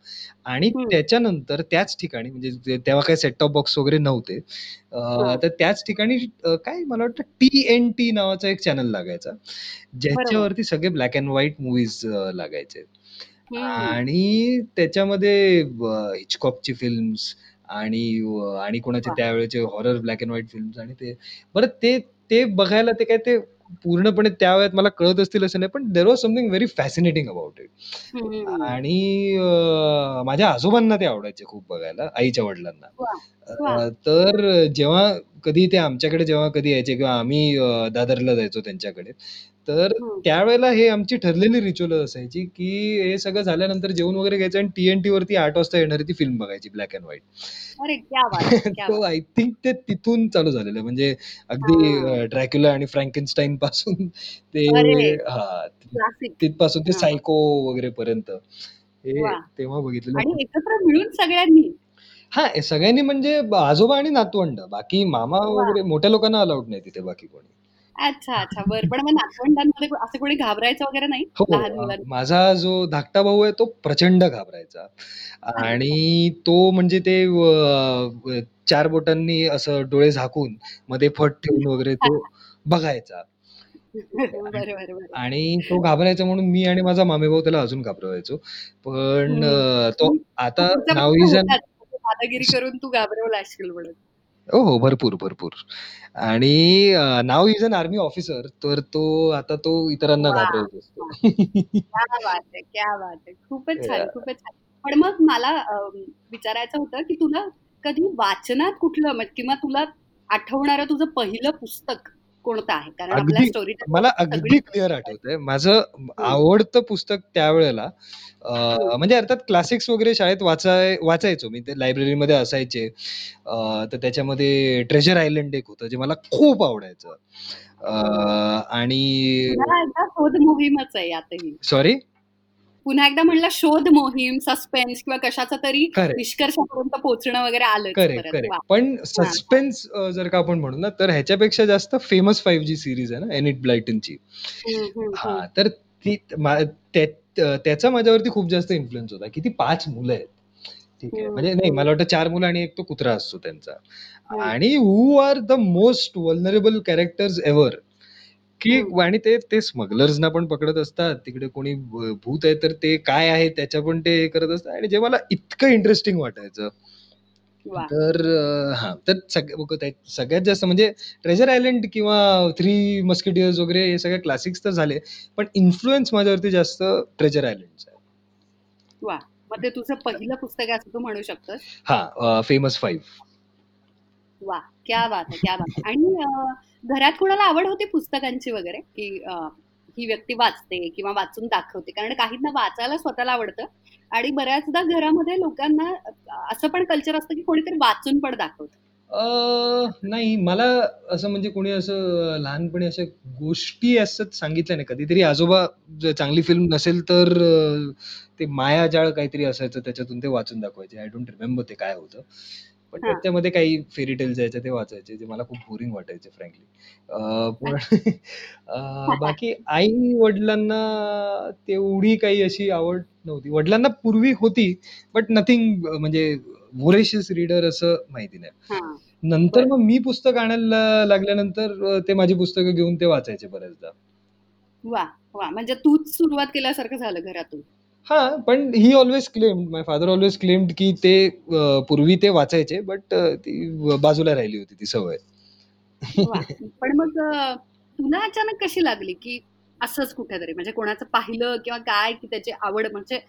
आणि. त्याच्यानंतर त्याच ठिकाणी म्हणजे तेव्हा काही सेट टॉप बॉक्स वगैरे नव्हते अं, हा. तर त्याच ठिकाणी अं, काय मला वाटतं टी एन टी नावाचा एक चॅनल लागायचा ज्याच्यावरती सगळे ब्लॅक अँड व्हाईट मूवीज लागायचे आणि त्याच्यामध्ये हिचकॉकची फिल्म्स आणि अ, आणि कोणाचे. त्यावेळेचे horror black and white films आणि ते बरं ते ते बघायला ते काय ते पूर्णपणे त्या वेळेत मला कळत असतील असं नाही पण there was something very fascinating about it. आणि अ, माझ्या आजोबांना ते आवडायचे खूप बघायला आईच्या वडिलांना. अ, तर जेव्हा कधी ते आमच्याकडे जेव्हा कधी यायचे किंवा आम्ही अ, दादरला जायचो त्यांच्याकडे तर हम्म. त्यावेळेला हे आमची ठरलेली रिच्युअल असायची की हे सगळं झाल्यानंतर जेवण वगैरे घ्यायचं आणि टीएनटी वरती आठ वाजता येणारी ती फिल्म बघायची ब्लॅक अँड व्हाईट अरे क्या बात आहे, क्या सो बात आय थिंक ते तिथून चालू झालेलं म्हणजे अगदी हा. ड्रॅक्युला आणि फ्रँकेनस्टाईन पासून ते अरे. हा क्लासिक तिथपासून ते हा. सायको वगैरे पर्यंत हे. तेव्हा बघितलेलं आणि एकत्र मिळून सगळ्यांनी हा हे सगळ्यांनी म्हणजे आजोबा आणि नातवंड बाकी मामा. वगैरे मोठ्या लोकांना अलाउड नाही तिथे बाकी कोणी अच्छा, अच्छा. बरं. पण मग नातवंडांमध्ये असं कोणी घाबरायचं वगैरे नाही? हो. लहान अ, मुलांना? माझा जो धाकटा भाऊ आहे तो प्रचंड घाबरायचा. अच्छा. आणि तो म्हणजे ते अ, 4 बोटांनी असं डोळे झाकून मध्ये फट ठेवून वगैरे तो बघायचा. बरं, बरं, बरं. आणि तो घाबरायचा म्हणून मी आणि माझा मामेभाऊ त्याला अजून घाबरवायचो. पण हं. अ, तो आता होताच. दादागिरी करून तू घाबरवला असशील म्हणून. हो, हो. भरपूर, भरपूर. आणि अ, now is an army officer तर तो आता तो इतरांना वाह! घाबरवत असतो. वाह! क्या बात है! क्या बात है! खूपच छान! खूपच छान. पण मग मला अ, विचारायचं होतं, की तुला कधी वाचनात कुठलं किंवा तुला आठवणारं तुझं पहिलं पुस्तक कोणतं आहे? कारण आपल्या स्टोरी मला अगदी क्लिअर आठवतंय. माझं आवडतं पुस्तक त्यावेळेला. म्हणजे अर्थात क्लासिक्स वगैरे शाळेत वाचाय वाचायचो मी. ते लायब्ररीमध्ये असायचे. तर त्याच्यामध्ये ट्रेजर आयलंड एक होतं, जे मला खूप आवडायचं. आणि शोध मोहीमच आहे. सॉरी? पुन्हा एकदा म्हणलं शोध मोहीम, सस्पेन्स किंवा कशाचा तरी. निष्कर्षापर्यंत पोहोचणं वगैरे. वाह! पण. सस्पेन्स जर का आपण म्हणू ना, तर ह्याच्यापेक्षा जास्त फेमस 5 जी सीरीज आहे ना, एनिट ब्लायटनची. हं, तर ती त्याचा माझ्यावरती खूप जास्त इन्फ्लुअन्स होता. किती 5 मुलं आहेत. ठीक आहे. म्हणजे नाही. मला वाटतं 4 मुलं आणि 1 तो कुत्रा असतो त्यांचा. आणि who are the most vulnerable characters ever. की हं. आणि ते ते स्मगलर्सना पण पकडत असतात. तिकडे कोणी भ भूत आहे, तर ते काय आहे त्याच्या पण ते करत असतात आणि जे मला इतकं इंटरेस्टिंग वाटायचं. वाह! तर अ, हां, तर सग सगळ्यात जास्त म्हणजे ट्रेजर आयलंड किंवा थ्री मस्केटियर्स वगैरे हे सगळे क्लासिक्स तर झाले. पण इन्फ्लुअन्स माझ्यावरती जास्त ट्रेजर आयलंडचा आहे. वाह! मग ते तुझं पहिलं पुस्तक आहे असं तू म्हणू शकतोस? हां, अ, फेमस 5. वाह! क्या बात है! क्या बात है! आणि घरात कुणाला आवड होती पुस्तकांची वगैरे? की ही व्यक्ती वाचते किंवा वाचून दाखवते. कारण काहींना वाचायला स्वतःला आवडतं आणि बऱ्याचदा घरामध्ये लोकांना असं पण कल्चर असतं की कोणीतरी वाचून पण दाखवतं. नाही मला असं म्हणजे कोणी असं लहानपणी अशा गोष्टी असच सांगितल्या नाही. कधीतरी आजोबा चांगली फिल्म नसेल तर ते ते मायाजाळ काहीतरी असायचं त्याच्यातून ते वाचून दाखवायचे. आय डोंट रिमेंबर ते काय होतं. पण. त्याच्यामध्ये काही फेरी टेल्स यायचे ते वाचायचे. जे मला खूप बोरिंग वाटायचे फ्रँकली. अ, पण अ, बाकी आई-वडिलांना तेवढी काही अशी आवड नव्हती. वडिलांना पूर्वी होती, बट नथिंग म्हणजे व्होरेशियस रीडर असं माहिती नाही. हां. नंतर बरं. मग मी पुस्तक आणायला लागल्यानंतर अ, ते माझी पुस्तकं घेऊन ते वाचायचे बऱ्याचदा. वाह! वाह! म्हणजे तूच सुरुवात केल्यासारखं झालं घरातून. हां, पण he always claimed my father always claimed की ते अ, पूर्वी ते वाचायचे, बट अ, ती बाजूला राहिली होती ती सवय. वाह! पण मग अ, तुला अचानक कशी लागली, की असंच कुठेतरी म्हणजे कोणाचं पाहिलं किंवा काय की त्याची आवड म्हणजे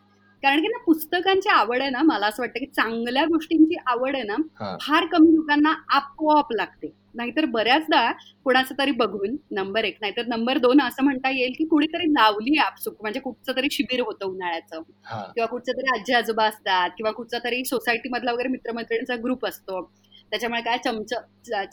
कारण की ना पुस्तकांची आवड आहे ना, मला असं वाटतं की चांगल्या गोष्टींची आवड आहे ना, हां. फार कमी लोकांना आपोआप लागते. नाहीतर बऱ्याचदा कोणाचं तरी बघून नंबर 1 नाहीतर नंबर 2 असं म्हणता येईल, की कुणीतरी लावली आपसुक म्हणजे कुठचं तरी शिबिर होतं उन्हाळ्याचं. किंवा कुठचे तरी आजी-आजोबा असतात किंवा कुठचा तरी सोसायटीमधला वगैरे मित्र-मैत्रिणींचा ग्रुप असतो. त्याच्यामुळे काय चमच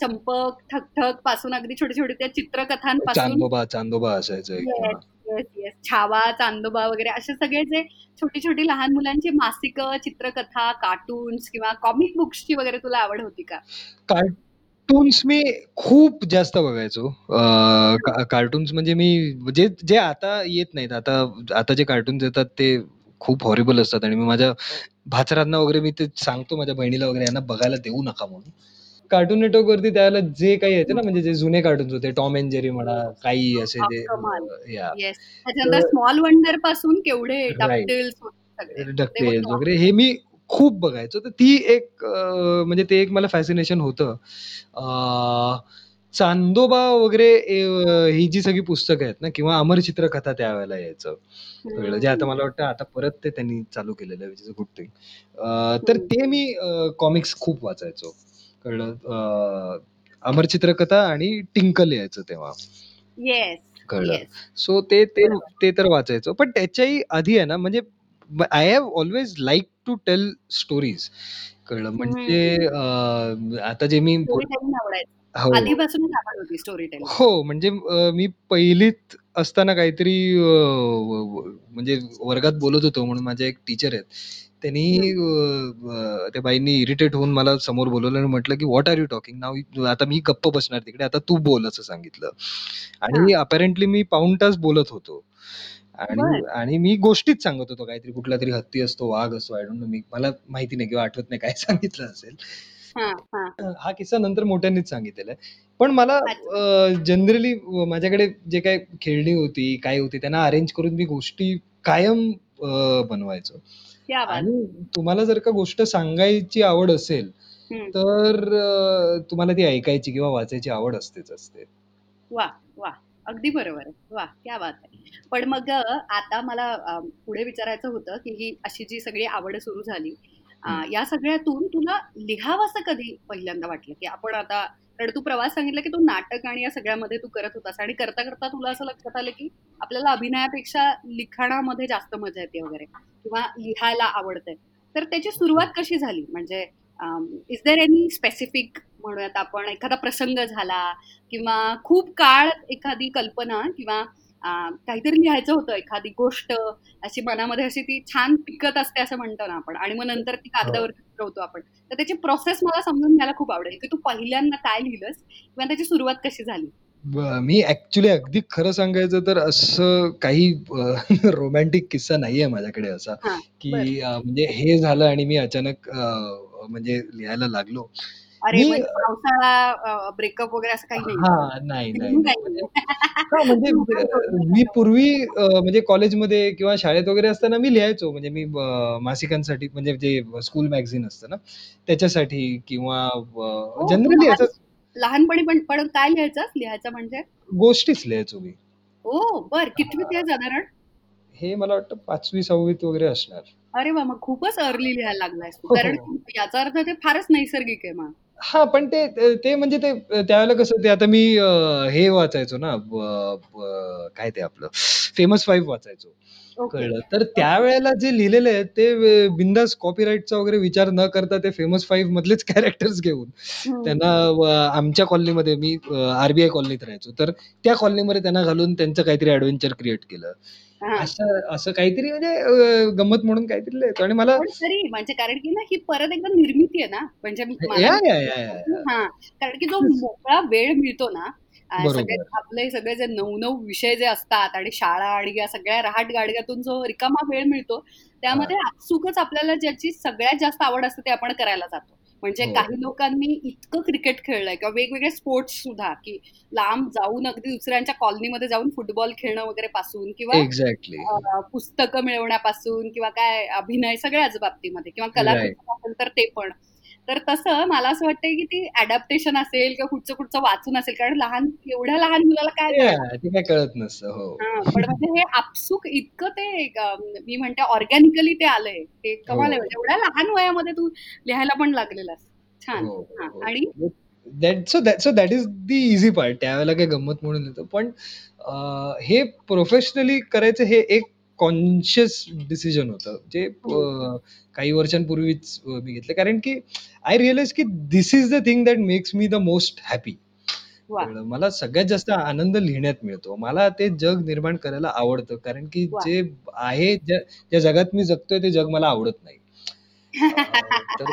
चंपक, ठक-ठकपासून अगदी छोटे-छोटे त्या चित्रकथांपासून चांदोबा, चांदोबा असायचं एक. छावा, चांदोबा वगैरे असे सगळे जे छोटी-छोटी लहान मुलांची मासिकं, चित्रकथा, कार्टून्स किंवा कॉमिक बुक्सची वगैरे तुला आवड होती का? कार्टून्स मी खूप जास्त बघायचो. अ. का कार्टून्स म्हणजे मी जे जे आता येत नाहीत. आता आता जे कार्टून्स येतात ते खूप हॉरिबल असतात आणि मी माझ्या भाचरांना वगैरे मी ते सांगतो माझ्या बहिणीला वगैरे यांना बघायला देऊ नका म्हणून. कार्टून नेटवर्कवरती त्यावेळेला जे काही यायचे ना, म्हणजे जे जुने कार्टून्स होते. टॉम एंड जेरी म्हणा, काही असे ते कमाल. अ, याह. येस. त्याच्यानंतर तर स्मॉल वंडरपासून केवढे राइट. डकटेल्स सगळे. ते डकटेल्स होतं. वगैरे हे मी खूप बघायचो. तर ती एक म्हणजे ते एक मला फॅसिनेशन होतं. अ, चांदोबा वगैरे ही जी सगळी पुस्तकं आहेत ना किंवा अमर चित्रकथा त्यावेळेला यायचं. जे आता. मला वाटतं आता परत ते त्यांनी चालू केलेलं आहे, which is a good thing. अ, तर हं, ते. मी अ, कॉमिक्स खूप वाचायचो. कळलं. अ, अमर चित्रकथा आणि टिंकल यायचं तेव्हा. येस, कळलं. येस. सो ते ते बरोबर. ते तर वाचायचो. पण त्याच्याही आधी आहे ना, म्हणजे I have always liked to tell stories. कळलं. म्हणजे. अ, आता जे मी स्टोरी टेलिंग आवडायचं. हो. आधीपासूनच आवड होती स्टोरी टेलिंग. हो, म्हणजे अ, मी पहिलीत असताना काहीतरी अ, व व म्हणजे वर्गात बोलत होतो म्हणून माझे एक टीचर आहेत. त्यांनी हं. अ, अ, त्या बाईंनी इरिटेट होऊन मला समोर बोलावलं आणि म्हटलं, की "what are you talking now? आता मी गप्प बसणार तिकडे. आता तू बोल." असं सांगितलं. आणि हां. अपेरेंटली मी पाऊण तास बोलत होतो. आणि बरं. आणि मी गोष्टीच सांगत होतो काहीतरी कुठलातरी हत्ती असतो, वाघ असतो, आय डोंट नो मी मला माहिती नाही किंवा आठवत नाही काय सांगितलं असेल. हां, हां. अ, हा किस्सा नंतर मोठ्यांनीच सांगितलेला आहे. पण मला अच्छा. अ, जनरली माझ्याकडे जे काही खेळणी होती, काय होती त्यांना अरेंज करून मी गोष्टी कायम अ, बनवायचो. क्या बात आणि तुम्हाला जर का गोष्ट सांगायची आवड असेल, हं. तर अ, तुम्हाला ती ऐकायची किंवा वाचायची आवड असतेच असते. वाह! वाह! अगदी बरोबर आहे. वाह! क्या बात है! पण मग आता मला पुढे विचारायचं होतं, की ही अशी जी सगळी आवड सुरू झाली. या सगळ्यातून तुला लिहावसं कधी पहिल्यांदा वाटलं? की आपण आता कारण तू प्रवास सांगितला, की तू नाटक आणि या सगळ्यामध्ये तू करत होतास आणि करता-करता तुला असं लक्षात आलं, की आपल्याला अभिनयापेक्षा लिखाणामध्ये जास्त मजा येते वगैरे किंवा लिहायला आवडतंय. तर त्याची सुरुवात कशी झाली? म्हणजे इज देअर एनी स्पेसिफिक म्हणूयात आपण एखादा प्रसंग झाला किंवा खूप काळ एखादी कल्पना किंवा काहीतरी लिहायचं होतं, एखादी गोष्ट अशी मनामध्ये अशी ती छान पिकत असते असं म्हणतो ना आपण आणि मग नंतर ती हो. कागदावरती उतरवतो आपण. तर त्याची प्रोसेस मला समजून घ्यायला खूप आवडेल, की तू पहिल्यांदा काय लिहिलंस किंवा त्याची सुरुवात कशी झाली? मी ॲक्चुअली अगदी खरं सांगायचं तर असं काही रोमॅन्टिक किस्सा नाहीये माझ्याकडे असा. की म्हणजे हे झालं आणि मी अचानक म्हणजे लिहायला लागलो. अरे, म्हणजे पावसाळा ब्रेकअप वगैरे असं काही नाही. हां, म्हणजे. हां, मी. पूर्वी म्हणजे कॉलेजमध्ये किंवा शाळेत वगैरे असताना मी लिहायचो. म्हणजे मी मासिकांसाठी म्हणजे जे स्कूल मॅगझीन असतं ना, त्याच्यासाठी किंवा हो, जनरली लहान असंच लहानपणी पण पण काय लिहायचंस? लिहायचं म्हणजे? गोष्टीच लिहायचो मी. ओह! बरं. कितवीत हां. आहे साधारण? हे मला वाटतं 5वी-6वीत वगैरे असणार. अरे वाह! मग खूपच अर्ली लिहायला लागलायस तू. हो, कारण हो. याचा अर्थ ते फारच नैसर्गिक आहे मग. हां, पण ते ते म्हणजे ते त्यावेळेला कसं ते आता मी अ, हे वाचायचो ना ब ब काय ते आपलं फेमस फाइव्ह वाचायचो. ओके, कळलं. तर. त्यावेळेला जे लिहिलेले आहेत ते बिनधास्त कॉपीराईटचा वगैरे विचार न करता ते फेमस फाइव्ह मधलेच कॅरेक्टर्स घेऊन हं, त्यांना हं. अ, आमच्या कॉलनीमध्ये मी अ, आर-बी-आय कॉलनीत राहायचो. तर त्या कॉलनीमध्ये त्यांना घालून त्यांचं काहीतरी एडव्हेंचर क्रिएट केलं. हां. असं असं काहीतरी म्हणजे अ, गंमत म्हणून काहीतरी लिहायचो आणि मला पण तरी म्हणजे कारण की ना ही परत एकदा निर्मिती आहे ना. म्हणजे मला. हां. कारण की जो मोकळा वेळ मिळतो ना, अ, सगळे बरोबर. आपले सगळे जे 9-9 विषय जे असतात आणि शाळा आणि या सगळ्या रहाट-गाडग्यातून जो रिकामा वेळ मिळतो, हां. त्यामध्ये आपसुकच आपल्याला ज्याची सगळ्यात जास्त आवड असते ते आपण करायला जातो. म्हणजे हो, काही. लोकांनी इतकं क्रिकेट खेळलंय किंवा वेगवेगळे स्पोर्ट्स सुद्धा, की लांब जाऊन अगदी दुसऱ्यांच्या कॉलनीमध्ये जाऊन फुटबॉल खेळणं वगैरे पासून किंवा एक्झॅक्टली. पुस्तकं मिळवण्यापासून किंवा काय अभिनय सगळ्याच बाबतीमध्ये किंवा. कलाकुसर असेल तर ते पण. तर तसं मला असं वाटतंय, की ती अडॅप्टेशन असेल किंवा कुठचं-कुठचं वाचून असेल कारण लहान एवढ्या लहान मुलाला काय कळत नसतं. हो. पण म्हणजे हे आपसूक इतकं ते मी म्हणते ऑर्गॅनिकली ते आलंय. ते कमाल. हो. एवढ्या लहान वयामध्ये तू लिहायला पण लागलेलास. छान. हो. आणि? That so that so that is the easy part. त्यावेळेला काही गंमत म्हणून येतं. पण हे प्रोफेशनली करायचं हे एक कॉन्शियस डिसिजन होतं. जे हं. अ, काही वर्षांपूर्वीच अ, मी घेतलं. कारण की आय रिअलाइज की this is the thing that makes me the most happy. वाह! कळलं. मला सगळ्यात जास्त आनंद लिहिण्यात मिळतो. मला ते जग निर्माण करायला आवडतं. कारण की वाह! जे आहे ज्या ज्या जगात मी जगतोय ते जग मला आवडत नाही. अ, तर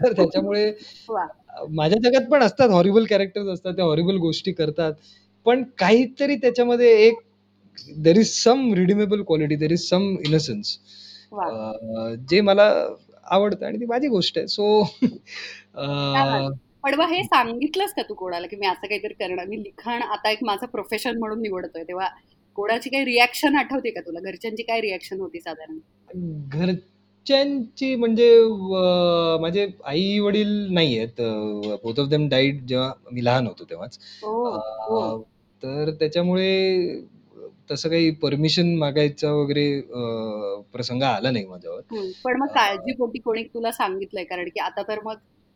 तर त्याच्यामुळे वाह! अ, माझ्या जगात पण असतात हॉरिबल कॅरेक्टर्स असतात. त्या हॉरिबल गोष्टी करतात. पण काहीतरी त्याच्यामध्ये एक there is some redeemable quality, there is some innocence अ! जे मला आवडतं आणि ती माझी गोष्ट आहे. सो क्या बात अ, है! पण मग हे सांगितलंस का तू कोणाला, की मी असं काहीतरी करणार? मी लिखाण आता एक माझं प्रोफेशन म्हणून निवडतोय. तेव्हा कोणाची काही रिएक्शन आठवते का तुला? घरच्यांची काय रिएक्शन होती साधारण? घरच्यांची म्हणजे अ, माझे आई-वडील नाहीयेत. अ, बोथ ऑफ देम डाईड जेव्हा मी लहान होतो तेव्हाच. ओह! हो. अ, तर त्याच्यामुळे तसं काही परमिशन मागायचा वगैरे अ, प्रसंग आला नाही माझ्यावर. हं. पण मग अ काळजीपोटी कोणी तुला सांगितलंय? कारण की आता तर मग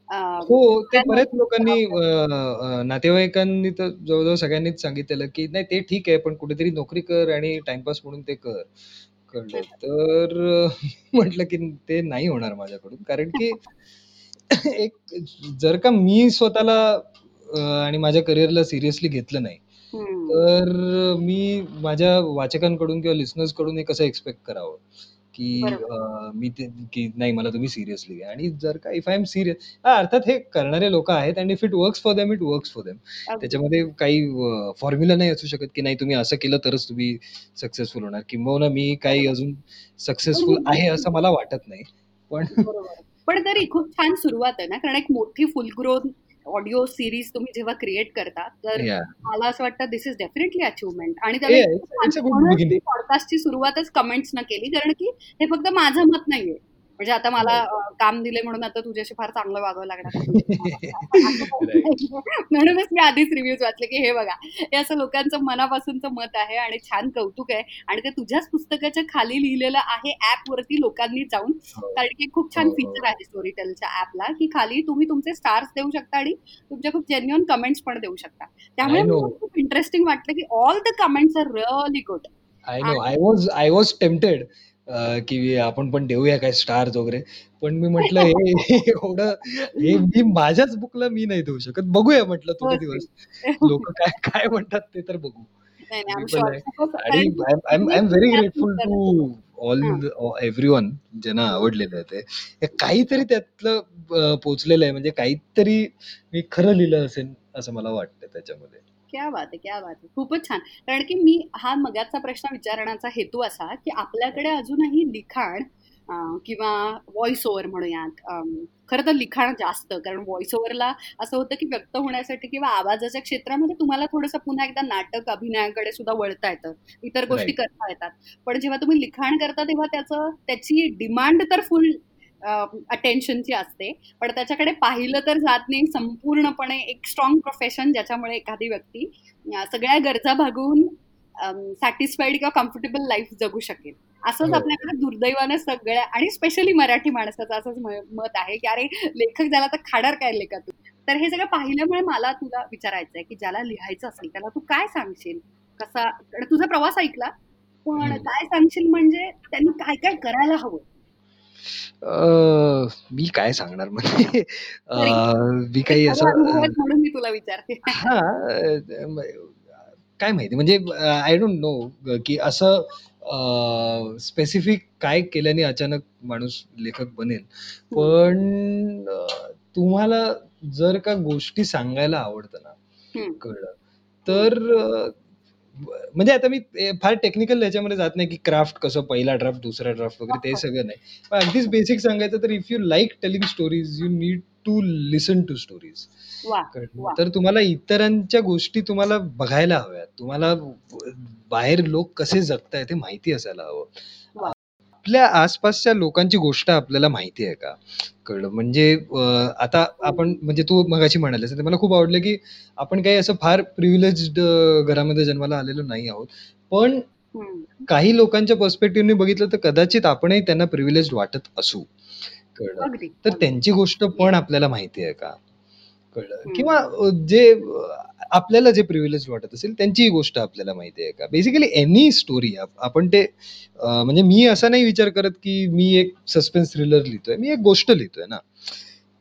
अ, हो, ते सगळ्यांनाच बऱ्याच लोकांनी अ, अ, नातेवाईकांनी तर जवळ-जवळ सगळ्यांनीच सांगितलेलं, की "नाही ते ठीक आहे, पण कुठेतरी नोकरी कर आणि टाईमपास म्हणून ते कर." कळलं. तर अ, म्हटलं, की ते नाही होणार माझ्याकडून. कारण की एक जर का मी स्वतःला अ, आणि माझ्या करिअरला सिरियसली घेतलं नाही, हं. तर मी माझ्या वाचकांकडून किंवा लिसनर्सकडून हे कसं एक्स्पेक्ट करावं, की बरोबर. अ, मी ते की नाही मला तुम्ही सिरियसली घ्या आणि जर का इफ आय एम सीरियस हां, अर्थात हे करणारे लोकं आहेत आणि if it works for them, it works for them. अगदी. त्याच्यामध्ये काही अ, फॉर्म्युला नाही असू शकत, की नाही तुम्ही असं केलं तरच तुम्ही सक्सेसफुल होणार. किंबहुना मी काही बरोबर. अजून पण सक्सेसफुल आहे असं मला वाटत नाही. पण बरोबर. पण तरी खूप छान सुरुवात आहे ना, कारण एक मोठी फुल ग्रोन ऑडिओ सीरीज तुम्ही जेव्हा क्रिएट करता, तर. मला असं वाटतं धिस इज डेफिनिटली अचिव्हमेंट आणि त्याला पॉडकास्टची सुरुवातच कमेंट्सनं केली, कारण की हे फक्त माझं मत नाहीये. म्हणजे आता मला. अ, काम दिलंय म्हणून आता तुझ्याशी फार चांगलं वागावं लागणार. म्हणूनच मी आधीच रिव्ह्यूज वाचले, की हे बघा, हे असं लोकांचं मनापासूनचं मत आहे आणि छान कौतुक आहे आणि ते तुझ्याच पुस्तकाच्या खाली लिहिलेलं आहे ॲपवरती लोकांनी जाऊन. हो. कारण की खूप छान हो, फीचर हो. आहे स्टोरीटेलच्या ॲपला, की खाली तुम्ही तुमचे स्टार्स देऊ शकता आणि तुमच्या खूप जेन्युइन कमेंट्स पण देऊ शकता. त्यामुळे खूप इंटरेस्टिंग वाटलं, की all the comments are really good. I know. I was I was tempted uh, की आपण पण देऊया काय स्टार्स वगैरे. पण मी म्हटलं हे एवढं हे मी माझ्याच बुकला मी नाही देऊ शकत. बघूया म्हटलं थोडे हो, दिवस. लोकं काय काय म्हणतात ते तर बघू. नाही, नाही. आय मी एम पण शुअर. आहे खूपच आणि कारण I am I very grateful to. All हां. एव्हरीवन ज्यांना हां. आवडलेलं आहे ते. हे काहीतरी त्यातलं अ, पोहोचलेलं आहे म्हणजे काहीतरी मी खरं लिहिलं असेल असं मला वाटतं त्याच्यामध्ये. क्या बात है! क्या बात है! खूपच छान. कारण की मी हा मगाचा प्रश्न विचारण्याचा हेतू असा, की आपल्याकडे अजूनही लिखाण किंवा व्हॉईस ओव्हर म्हणूयात. खरं तर लिखाण जास्त कारण व्हॉईस ओव्हरला असं होतं, की व्यक्त होण्यासाठी किंवा आवाजाच्या क्षेत्रामध्ये तुम्हाला थोडंसं पुन्हा एकदा नाटक, अभिनयाकडे सुद्धा वळता येतं. इतर गोष्टी. करता येतात. पण जेव्हा तुम्ही लिखाण करता तेव्हा त्याचं त्याची डिमांड तर फुल अटेन्शनची असते. पण त्याच्याकडे पाहिलं तर जात नाही संपूर्णपणे एक स्ट्राँग प्रोफेशन ज्याच्यामुळे एखादी व्यक्ती सगळ्या गरजा भागवून सॅटिस्फाईड किंवा कम्फर्टेबल लाईफ जगू शकेल. असंच हो. आपल्याकडे दुर्दैवाने सगळ्या आणि स्पेशली मराठी माणसाचं असंच मत आहे, की अरे लेखक झाला तर खाणार काय लेखातून? तर हे सगळं पाहिल्यामुळे मला तुला विचारायचं आहे, की ज्याला लिहायचं असेल त्याला तू काय सांगशील? कसा तुझा प्रवास ऐकला. पण. काय सांगशील म्हणजे त्यांनी काय-काय करायला हवं? अ, मी काय सांगणार म्हणजे अ, तरी मी काही असं अनुभव अ, आहेत म्हणून मी तुला विचारते. हां, अ, म काय माहिती म्हणजे आय डोंट नो की असं अ, स्पेसिफिक काय केल्याने अचानक माणूस लेखक बनेल. हं. पण अ, तुम्हाला जर का गोष्टी सांगायला आवडतं ना, हं. कळलं. हं. तर अ, म्हणजे आता मी फार टेक्निकल ह्याच्यामध्ये जात नाही, की क्राफ्ट कसं पहिला ड्राफ्ट, दुसरा ड्राफ्ट वगैरे ते. सगळं नाही. पण अगदीच. बेसिक सांगायचं तर if you like telling stories, you need to listen to stories. तर तुम्हाला इतरांच्या गोष्टी तुम्हाला बघायला हव्यात. तुम्हाला बाहेर लोक कसे जगतायत हे माहिती असायला हवं. आपल्या आसपासच्या लोकांची गोष्ट आपल्याला माहिती आहे का? कळलं. म्हणजे अ, आता आपण. म्हणजे तू मगाशी म्हणालीस ते मला खूप आवडलं, की आपण काही असं फार प्रिव्हिलेज्ड अ, घरामध्ये जन्माला आलेलो नाही आहोत. पण हं. काही लोकांच्या पर्स्पेक्टिव्हने बघितलं तर कदाचित आपणही त्यांना प्रिव्हिलेज्ड वाटत असू. कळलं. अगदी, तर अगदी. त्यांची गोष्ट. पण आपल्याला माहिती आहे का? कळलं. किंवा हं. अ, जे आपल्याला जे प्रिव्हिलेज्ड वाटत असेल त्यांचीही गोष्ट आपल्याला माहिती आहे का? बेसिकली एनी स्टोरी आपण ते म्हणजे मी असा नाही विचार करत, की मी एक सस्पेन्स थ्रिलर लिहितोय. मी एक गोष्ट लिहितोय ना.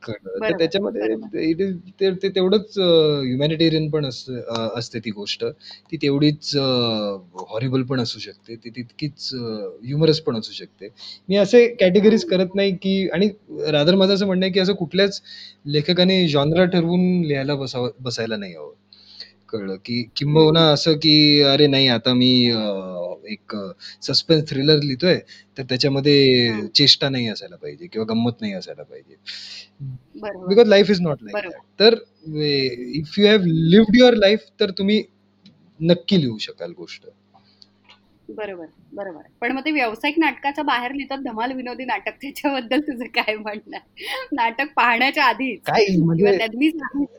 तर त्याच्यामध्ये. इट इज ते तेवढंच ह्युमॅनिटेरियन पण असतं ती गोष्ट. ती तेवढीच हॉरिबल पण असू शकते. ती तितकीच ह्युमरस पण असू शकते. मी असे कॅटेगरीज हं. करत नाही, की आणि रादर माझं असं म्हणणं आहे, की असं कुठल्याच लेखकाने जॉनरा ठरवून लिहायला बसावं बसायला नाही हवं. कळलं. की किंबहुना. असं, की अरे नाही आता मी अ, एक सस्पेन्स थ्रिलर लिहितोय, तर त्याच्यामध्ये हं. चेष्टा नाही असायला पाहिजे किंवा गंमत नाही असायला पाहिजे. बरोबर. Because life is not like बरोबर. दॅट. तर if you have lived your life तर तुम्ही नक्की लिहू शकाल गोष्ट. बरोबर, बरोबर. पण मग ते व्यावसायिक नाटकाच्या बाहेर लिहितात धमाल विनोदी नाटक त्याच्याबद्दल तुझं काय म्हणणं? नाटक पाहण्याच्या आधीच काय म्हणजे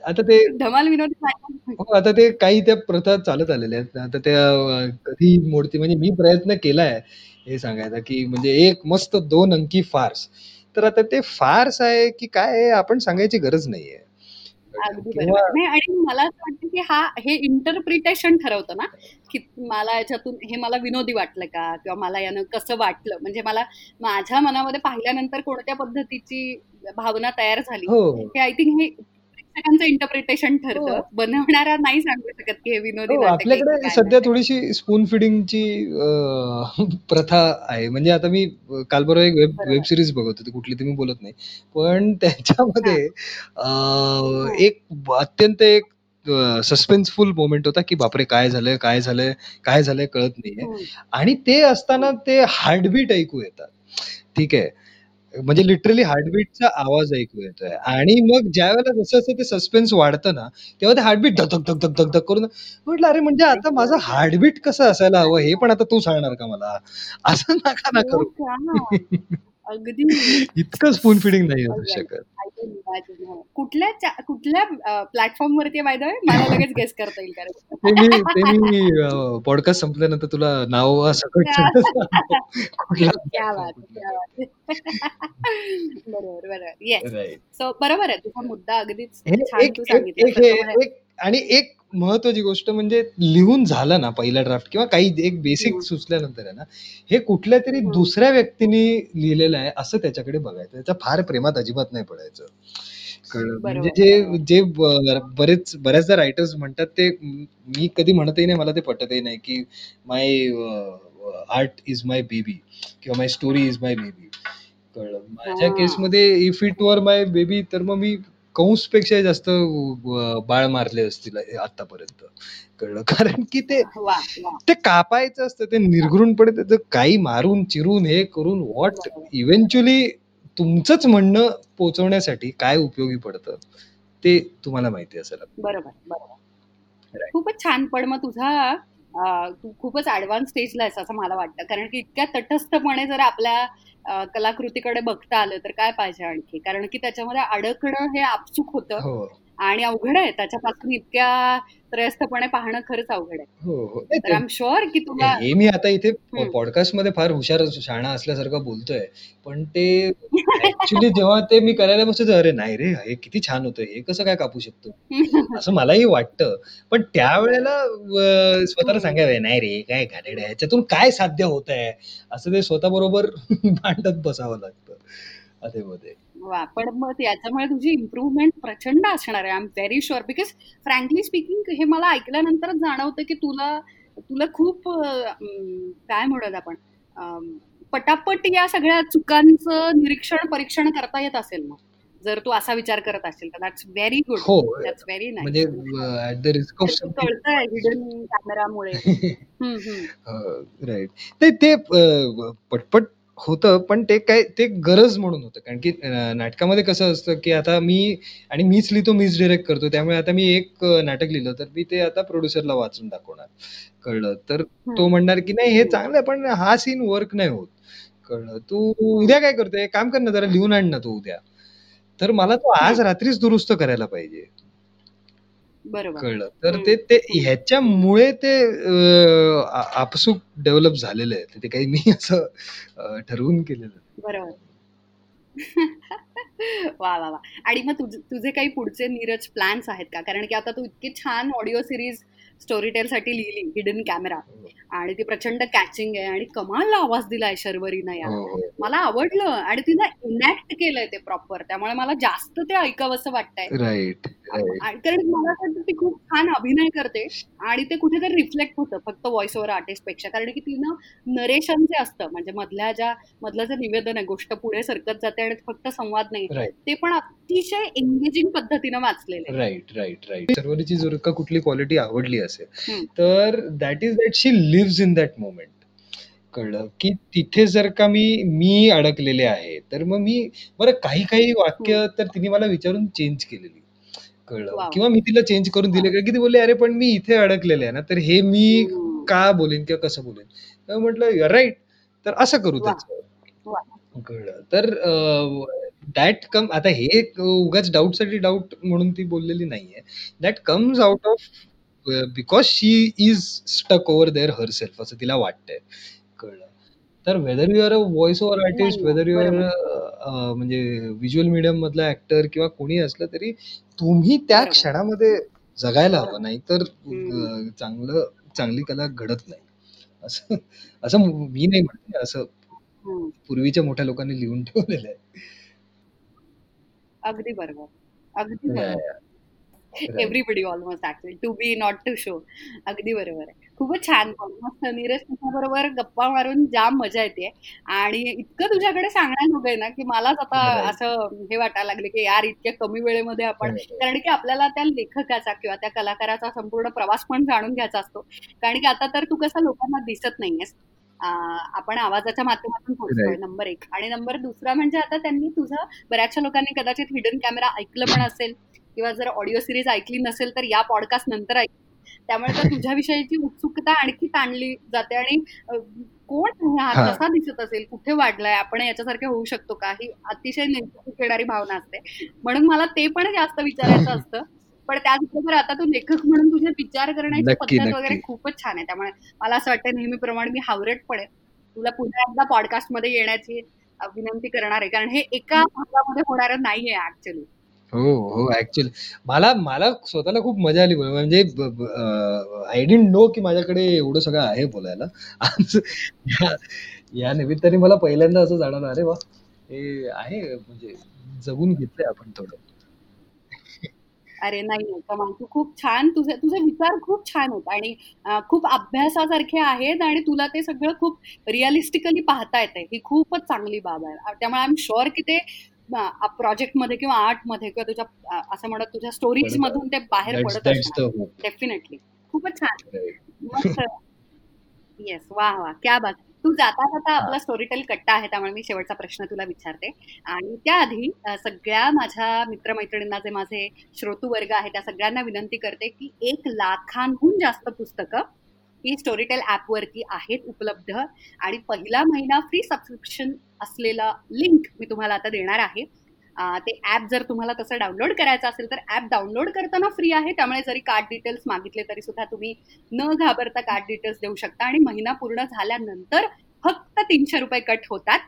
आता ते धमाल विनोदी नाटक हो, आता ते काही त्या प्रथा चालत आलेल्या आहेत. आता त्या कधी मोडती म्हणजे मी प्रयत्न केलाय हे सांगायचा, की म्हणजे एक मस्त 2 अंकी फार्स. तर आता ते फार्स आहे, की काय आपण सांगायची गरज नाहीये. अगदी बरोबर. नाही आणि मला असं वाटतं, की हा हे इंटरप्रिटेशन ठरवतं ना, की मला याच्यातून हे मला विनोदी वाटलं का? किंवा मला यानं कसं वाटलं? म्हणजे मला माझ्या मनामध्ये पाहिल्यानंतर कोणत्या पद्धतीची भावना तयार झाली, हो. हे आय थिंक हे प्रेक्षकांचं इंटरप्रिटेशन हो. ठरतं. बनवणारा नाही सांगू शकत की हे विनोदी हो आपल्याकडे सध्या. थोडीशी स्पून फिडिंगची प्रथा आहे. म्हणजे आता मी काल परवा एक वेब. वेब सिरीज बघत होती. कुठली ती मी बोलत नाही. पण त्याच्यामध्ये अं, एक अत्यंत एक सस्पेन्सफुल मोमेंट होता की बापरे काय झालंय काय झालंय काय झालंय कळत नाहीये. आणि ते असताना ते हार्टबीट ऐकू येतात. ठीक आहे. म्हणजे लिटरली हार्टबीटचा आवाज ऐकू येतोय. आणि मग ज्या वेळेला जसं जसं ते सस्पेन्स वाढतं ना तेव्हा ते हार्टबीट धक धक धक धक धक करून म्हटलं अरे म्हणजे आता माझं हार्टबीट कसं असायला हवं? हे पण आता तू सांगणार का मला? असं नका ना करू. हो अगदी. इतकं स्पून फिडिंग नाही असू. शकत. कुठल्या कुठल्या प्लॅटफॉर्म वरती बाय द मला लगेच गेस करता येईल कारण. मी पॉडकास्ट संपल्यानंतर तुला नाव बरोबर बरोबर. येस. सो बरोबर आहे तुझा मुद्दा अगदीच छान एक तू एक सांगितलं एक एक आणि एक महत्वाची गोष्ट म्हणजे लिहून झालं ना पहिला ड्राफ्ट किंवा काही एक बेसिक. सुचल्यानंतर आहे ना हे कुठल्या तरी. दुसऱ्या व्यक्तीने लिहिलेलं आहे असं त्याच्याकडे बघायचं त्याच्या फार प्रेमात अजिबात नाही पडायचं कळलं? बरोबर, म्हणजे जे बरोबर. जे ब- बरेच बऱ्याचदा रायटर्स म्हणतात ते म- कधी म्हणतही नाही मला ते पटतही नाही की my art is my baby किंवा my story is my baby कळलं माझ्या हा. केसमध्ये if it were my baby तर मग मी कंसपेक्षा जास्त बाळ मारले असतील आतापर्यंत. कळलं? कारण की ते ते कापायचं असतं ते निर्घृणपणे त्याचं काही मारून चिरून हे करून व्हॉट. इव्हेंच्युअली तुमचंच म्हणणं पोहोचवण्यासाठी काय उपयोगी पडतं ते तुम्हाला माहिती असेल बरोबर. खूपच छान. पण मग तुझा तू खूपच ऍडव्हान्स स्टेजला आहेस असं मला वाटतं. कारण की इतक्या तटस्थपणे जर आपल्या कलाकृतीकडे बघता आलं तर काय पाहिजे आणखी? कारण की त्याच्यामध्ये अडकणं हे आपसुक होतं. हो. आणि अवघड आहे. त्याच्यापासून इतक्या त्रयस्थपणे पाहणं खरंच अवघड आहे. हो हो. तर आय एम शुअर की तुला हे मी आता इथे. पॉडकास्टमध्ये फार हुशार शाणा असल्यासारखं बोलतोय. पण ते ऍक्च्युली जेव्हा ते मी करायला बसतो अरे नाही रे हे किती छान होतं. हे कसं काय कापू शकतो? असं मलाही वाटतं. पण त्यावेळेला स्वतःला सांगावे नाही रे काय घाणेरडं आहे. ह्याच्यातून काय साध्य होत आहे असं ते स्वतः बरोबर भांडत बसावं लागतं. अधे मध्ये वा पण मग याच्यामुळे तुझी इम्प्रूव्हमेंट प्रचंड असणार आहे. I am very sure because frankly speaking हे मला ऐकल्यानंतरच जाणवतं की तुला तुला खूप काय म्हणत आपण पटापट या सगळ्या चुकांचं निरीक्षण परीक्षण करता येत असेल मग. जर तू असा विचार करत असेल तर दॅट्स व्हेरी गुड हो. दॅट्स व्हेरी म्हणजे नाईस कळतंय हिडन कॅमेरामुळे. राईट ते पटपट होतं पण ते काय ते गरज म्हणून होतं. कारण की नाटकामध्ये कसं असतं की आता मी आणि मीच लिहितो मीच डिरेक्ट करतो. त्यामुळे आता मी एक नाटक लिहिलं तर मी ते आता प्रोड्युसरला वाचून दाखवणार. कळलं? तर तो म्हणणार की नाही हे चांगलं आहे पण हा सीन वर्क नाही होत. कळलं? तू उद्या काय करतोय? काम कर ना जरा लिहून आण ना तू उद्या. तर मला तो आज रात्रीच दुरुस्त करायला पाहिजे. कळलं. तर. ते ते ह्याच्यामुळे ते आपसूक डेव्हलप झालेलं आहे. ते काही मी असं ठरवून केलेलं. बरोबर. वा वा वा. आणि मग तुझे तुझे काही पुढचे नीरज प्लॅन्स आहेत का? कारण की आता तू इतकी छान ऑडिओ सिरीज स्टोरी टेल साठी लिहिली हिडन कॅमेरा. आणि ती प्रचंड कॅचिंग आहे आणि कमाल आवाज दिलाय शर्वरीनं या हो, हो. मला आवडलं आणि तिला इनॅक्ट केलंय ते प्रॉपर त्यामुळे मला जास्त ते ऐकावंसं वाटतंय. कारण मला वाटतं ती खूप छान अभिनय करते आणि ते कुठेतरी रिफ्लेक्ट होतं फक्त व्हॉइस ओव्हर आर्टिस्टपेक्षा. कारण की तिनं नरेशन जे असतं म्हणजे मधल्या ज्या मधलं जे निवेदन आहे गोष्ट पुढे सरकत जाते आणि फक्त संवाद नाही ते पण अतिशय एंगेजिंग पद्धतीनं वाचलेलं आहे. राईट राईट राईट सर्वरीची जर का कुठली क्वालिटी आवडली असेल. तर that is that she lives in that moment कळलं? की तिथे जर का मी मी अडकलेले आहे तर मग मी बरं काही काही वाक्य तर तिने मला विचारून चेंज केलेली. कळलं. किंवा मी तिला चेंज करून दिले का? की ती बोलले अरे पण मी इथे अडकलेले आहे ना तर हे मी. का बोलेन किंवा कसं बोलेन? तर म्हटलं राईट तर असं करू. त्याचं. कळलं? तर दॅट कम आता हे उगाच डाऊटसाठी डाऊट म्हणून ती बोललेली नाहीये. That comes out of because she is stuck over there herself असं तिला वाटतंय कळलं तर whether you are a voice over artist whether you are बरोबर. म्हणजे व्हिज्युअल मीडियम मधला ऍक्टर किंवा कोणी असलं तरी तुम्ही त्या. क्षणामध्ये जगायला. हवं नाही तर. चांगलं चांगली कला घडत नाही असं असं मी नाही म्हणते असं. पूर्वीच्या मोठ्या लोकांनी लिहून ठेवलेलं आहे अगदी बरोबर अगदी बरोबर. Everybody almost actually to be not to show अगदी बरोबर आहे. खूपच छान मस्त नीरज तुझ्याबरोबर गप्पा मारून जाम मजा येते. आणि इतकं तुझ्याकडे सांगण्याजोगं आहे ना की मलाच आता. असं हे वाटायला लागले की यार इतक्या कमी वेळेमध्ये आपण. कारण की आपल्याला त्या लेखकाचा किंवा त्या कलाकाराचा संपूर्ण प्रवास पण जाणून घ्यायचा असतो. कारण की आता तर तू कसं लोकांना दिसत नाहीयेस. आपण आवाजाच्या माध्यमातून पोहोचतोय. नंबर एक. आणि नंबर दुसरा म्हणजे आता त्यांनी तुझं बऱ्याचशा लोकांनी कदाचित हिडन कॅमेरा ऐकलं पण असेल. किंवा जर ऑडिओ सिरीज ऐकली नसेल तर या पॉडकास्ट नंतर ऐक. त्यामुळे तर तुझ्याविषयीची उत्सुकता आणखी ताणली जाते आणि कोण आहे हा. कसा दिसत असेल? कुठे वाढलाय? आपण याच्यासारखे होऊ शकतो का? ही अतिशय नेमकी येणारी भावना असते. म्हणून मला ते पण जास्त विचारायचं असतं. पण त्याचबरोबर आता तू लेखक म्हणून तुझे विचार करण्याची पद्धत वगैरे. खूपच छान आहे. त्यामुळे मला असं वाटतं नेहमीप्रमाणे मी हावरट पडेल तुला पुन्हा एकदा पॉडकास्टमध्ये येण्याची विनंती करणार आहे. कारण हे एका भागामध्ये होणारं नाहीये ऍक्च्युली हो हो ऍक्च्युअली मला मला स्वतःला खूप मजा आली बोल- म्हणजे आय डेंट नो की माझ्याकडे एवढं सगळं आहे बोलायला. आज या- या निमित्ताने मला पहिल्यांदा असं जाणवलं अरे वा हे आहे म्हणजे जगून घेतलंय आपण थोडं. अरे नाही नाही कमाल. तू खूप छान तुझे तुझे विचार खूप छान आहेत आणि अ, खूप अभ्यासासारखे आहेत आणि तुला ते सगळं खूप रिअलिस्टिकली पाहता येते ही खूपच चांगली बाब आहे. त्यामुळे आय एम शुअर की ते प्रोजेक्टमध्ये किंवा आर्टमध्ये किंवा तुझ्या असं म्हणत तुझ्या स्टोरीज मधून ते बाहेर पडत hope. डेफिनेटली खूपच छान. येस वा वा. क्या बात. तू जाता जाता आपला स्टोरी टेल कट्टा आहे त्यामुळे मी शेवटचा प्रश्न तुला विचारते. आणि त्याआधी सगळ्या माझ्या मित्रमैत्रिणींना जे माझे श्रोतू वर्ग आहे त्या सगळ्यांना विनंती करते की एक लाखांहून जास्त पुस्तकं ही स्टोरीटेल ॲपवरती आहेत उपलब्ध. आणि पहिला महिना फ्री सबस्क्रिप्शन असलेला लिंक मी तुम्हाला आता देणार आहे. ते ॲप जर तुम्हाला तसं डाउनलोड करायचं असेल तर ॲप डाउनलोड करताना फ्री आहे. त्यामुळे जरी कार्ड डिटेल्स मागितले तरी सुद्धा तुम्ही न घाबरता कार्ड डिटेल्स देऊ शकता. आणि महिना पूर्ण झाल्यानंतर फक्त तीनशे रुपये कट होतात.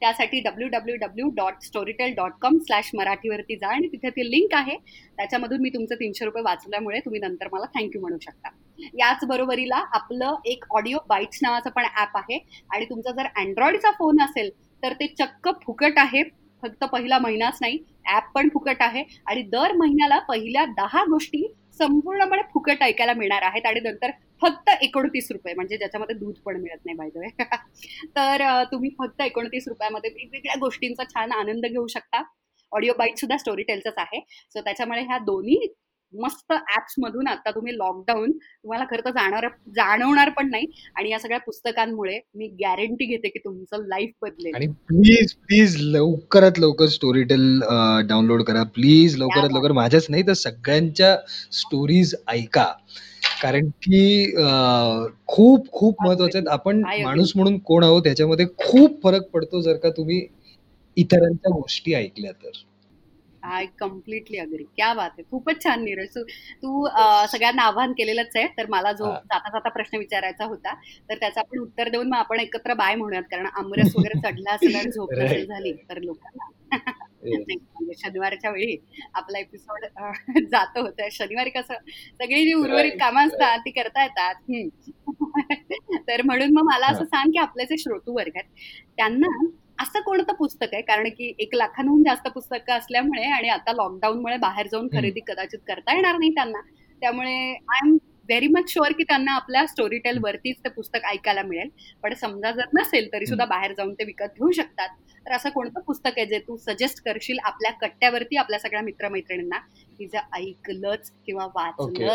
त्यासाठी W W W dot Storytel dot com slash मराठीवरती जा आणि तिथे ती लिंक आहे. त्याच्यामधून मी तुमचं तीनशे रुपये वाचल्यामुळे तुम्ही नंतर मला थँक्यू म्हणू शकता. याच बरोबरीला आपलं एक ऑडिओ बाईट्स नावाचं पण ॲप आहे आणि तुमचा जर अँड्रॉइडचा फोन असेल तर ते चक्क फुकट आहे. फक्त पहिला महिनाच नाही ॲप पण फुकट आहे आणि दर महिन्याला पहिल्या दहा गोष्टी संपूर्णपणे फुकट ऐकायला मिळणार आहेत आणि नंतर फक्त एकोणतीस रुपये म्हणजे ज्याच्यामध्ये दूध पण मिळत नाही बाय तर अं, तुम्ही फक्त एकोणतीस रुपयामध्ये वेगवेगळ्या गोष्टींचा छान आनंद घेऊ शकता. ऑडिओ बाईट सुद्धा स्टोरी टेलचंच आहे. सो त्याच्यामुळे ह्या दोन्ही मस्त ऍप्स मधून आता तुम्ही लॉकडाऊन तुम्हाला खरं तर जाणार जाणवणार पण नाही. आणि या सगळ्या पुस्तकांमुळे मी गॅरंटी घेते की तुमचं लाईफ बदलेल. आणि प्लीज प्लीज लवकरात लवकर स्टोरी टेल डाउनलोड करा. प्लीज लवकरात. लवकर माझ्याच नाही तर सगळ्यांच्या स्टोरीज ऐका. कारण की अं, खूप खूप महत्त्वाचे आहेत आपण. माणूस म्हणून कोण आहोत त्याच्यामध्ये खूप फरक पडतो जर का तुम्ही इतरांच्या गोष्टी ऐकल्या तर. आय कम्प्लिटली अग्री क्या बात आहे. खूपच छान नीरज. तू तू अं, सगळ्यांना आव्हान केलेलंच आहे तर मला जो हा. जाता जाता प्रश्न विचारायचा होता तर त्याचं आपण उत्तर देऊन मग आपण एकत्र बाय म्हणूयात कारण आमरस वगैरे चढला असेल आणि झोप नसेल. झाली तर लोकांना. म्हणजे शनिवारच्या वेळी आपला एपिसोड जातो. होता शनिवारी कसं सगळी जी उर्वरित कामं असतात ती करता येतात. तर म्हणून मग मला असं सांग की आपले जे श्रोतू वर्ग आहेत त्यांना असं कोणतं पुस्तक आहे? कारण की एक लाखांहून जास्त पुस्तकं असल्यामुळे आणि आता लॉकडाऊनमुळे बाहेर जाऊन. खरेदी कदाचित करता येणार नाही त्यांना. त्यामुळे I am very much sure की त्यांना आपल्या स्टोरी टेल वरतीच ते पुस्तक ऐकायला मिळेल. पण समजा जर नसेल तरी सुद्धा बाहेर जाऊन ते विकत घेऊ शकतात. तर असं कोणतं पुस्तक आहे जे तू सजेस्ट करशील आपल्या कट्ट्यावरती आपल्या सगळ्या मित्रमैत्रिणींना? की जे ऐकलंच किंवा पाहिजे?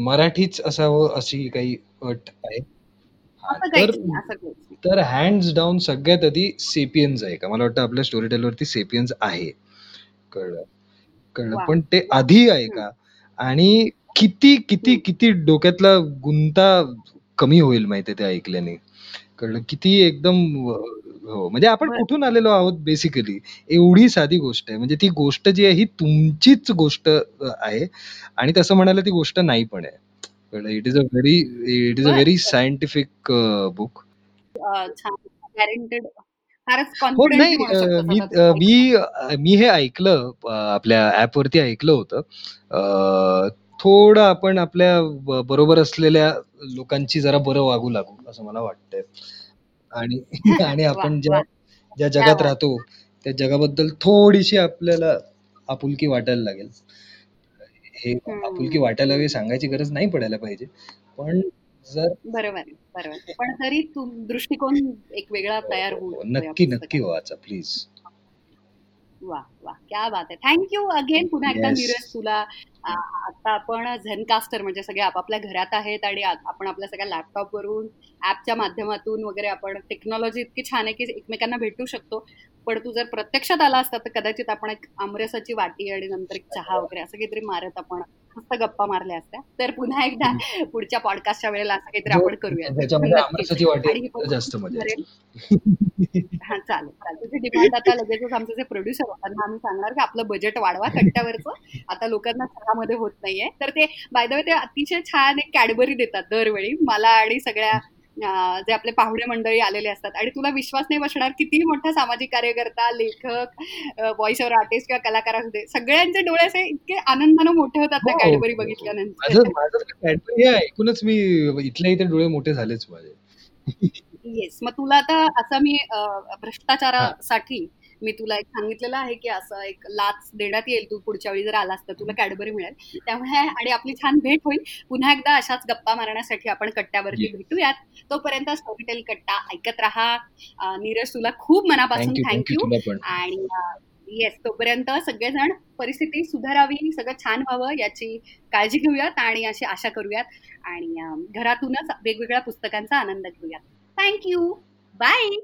मराठीच असावं अशी काही अट आहे? तर हँड्स डाऊन सगळ्यात आधी सेपियन्स आहे का? मला वाटतं आपल्या स्टोरी टेलवरती सेपियन्स आहे. कळलं. कळलं. पण ते आधी आहे का? आणि किती किती. किती डोक्यातला गुंता कमी होईल माहितीये ते ऐकल्याने? कळलं? किती एकदम हो म्हणजे आपण बरं. कुठून आलेलो आहोत बेसिकली एवढी साधी गोष्ट आहे. म्हणजे ती गोष्ट जी आहे ही तुमचीच गोष्ट अ, आहे. आणि तसं म्हणायला ती गोष्ट नाही पण आहे. कळलं? It is a very it is a बरं. व्हेरी सायंटिफिक बुक अं, छान. गॅरंटेड फारच हो नाही म्हणू अ, शकतो मी स्वतःचं. अ, मी अ, मी हे ऐकलं अ, आपल्या ऍप वरती ऐकलं होतं. अ, थोडं आपण आपल्या ब- बरोबर असलेल्या लोकांची जरा बरं वागू लागू असं मला वाटतंय आणि आणि आपण ज्या. ज्या क्या जगात बात. राहतो त्या जगाबद्दल थोडीशी आपल्याला आपुलकी वाटायला लागेल हे हम्म. आपुलकी वाटायला हवी सांगायची गरज नाही पडायला पाहिजे पण जर बरोबर आहे, बरोबर. पण तरी दृष्टिकोन एक वेगळा तयार होऊ शकतो या नक्की नक्की. वाचा प्लीज वा वा. क्या बात आहे. थँक्यू अगेन पुन्हा एकदा. नीरज तुला. आता आपण झेनकास्टर म्हणजे सगळे आपापल्या घरात आहेत आणि आपण आपल्या सगळ्या लॅपटॉप वरून ऍपच्या माध्यमातून वगैरे आपण टेक्नॉलॉजी इतकी छान आहे की एकमेकांना भेटू शकतो. पण तू जर प्रत्यक्षात आला असता तर कदाचित आपण एक आमरसाची वाटी आणि नंतर एक चहा वगैरे असं काहीतरी मारत आपण मस्त गप्पा मारल्या असत्या. तर पुन्हा एकदा पुढच्या पॉडकास्टच्या वेळेला असं काहीतरी आपण करूया ही चालेल डिमांड आता लगेचच आमचे जे प्रोड्युसर होतात ना आम्ही सांगणार की आपलं बजेट वाढवा कट्ट्यावरचं. आता लोकांना चहामध्ये होत नाहीये. तर ते बाय द वे ते अतिशय छान एक कॅडबरी देतात दरवेळी. मला आणि सगळ्या जे आपले पाहुणे मंडळी आलेले असतात. आणि तुला विश्वास नाही बसणार किती मोठा सामाजिक कार्यकर्ता लेखक व्हॉइस ओव्हर आर्टिस्ट किंवा कलाकार असू दे सगळ्यांचे डोळे असे इतके आनंदानं मोठे होतात त्या हो. कॅडबरी बघितल्यानंतर. Cadbury हे ऐकूनच मी इथल्या इथे डोळे मोठे झालेच माझे. येस मग तुला आता असं मी भ्रष्टाचारासाठी मी तुला एक सांगितलेलं आहे की असं एक लाच देण्यात येईल तू पुढच्या वेळी जर आलास तर तुला कॅडबरी मिळेल. त्यामुळे आणि आपली छान भेट होईल. पुन्हा एकदा अशाच गप्पा मारण्यासाठी आपण कट्ट्यावरती. भेटूयात. तोपर्यंत स्टोरीटेल कट्टा ऐकत राहा. नीरज तुला खूप मनापासून थँक्यू आणि येस तोपर्यंत सगळेजण परिस्थिती सुधारावी सगळं छान व्हावं याची काळजी घेऊयात आणि अशी आशा करूयात. आणि घरातूनच वेगवेगळ्या पुस्तकांचा आनंद घेऊयात. Thank you bye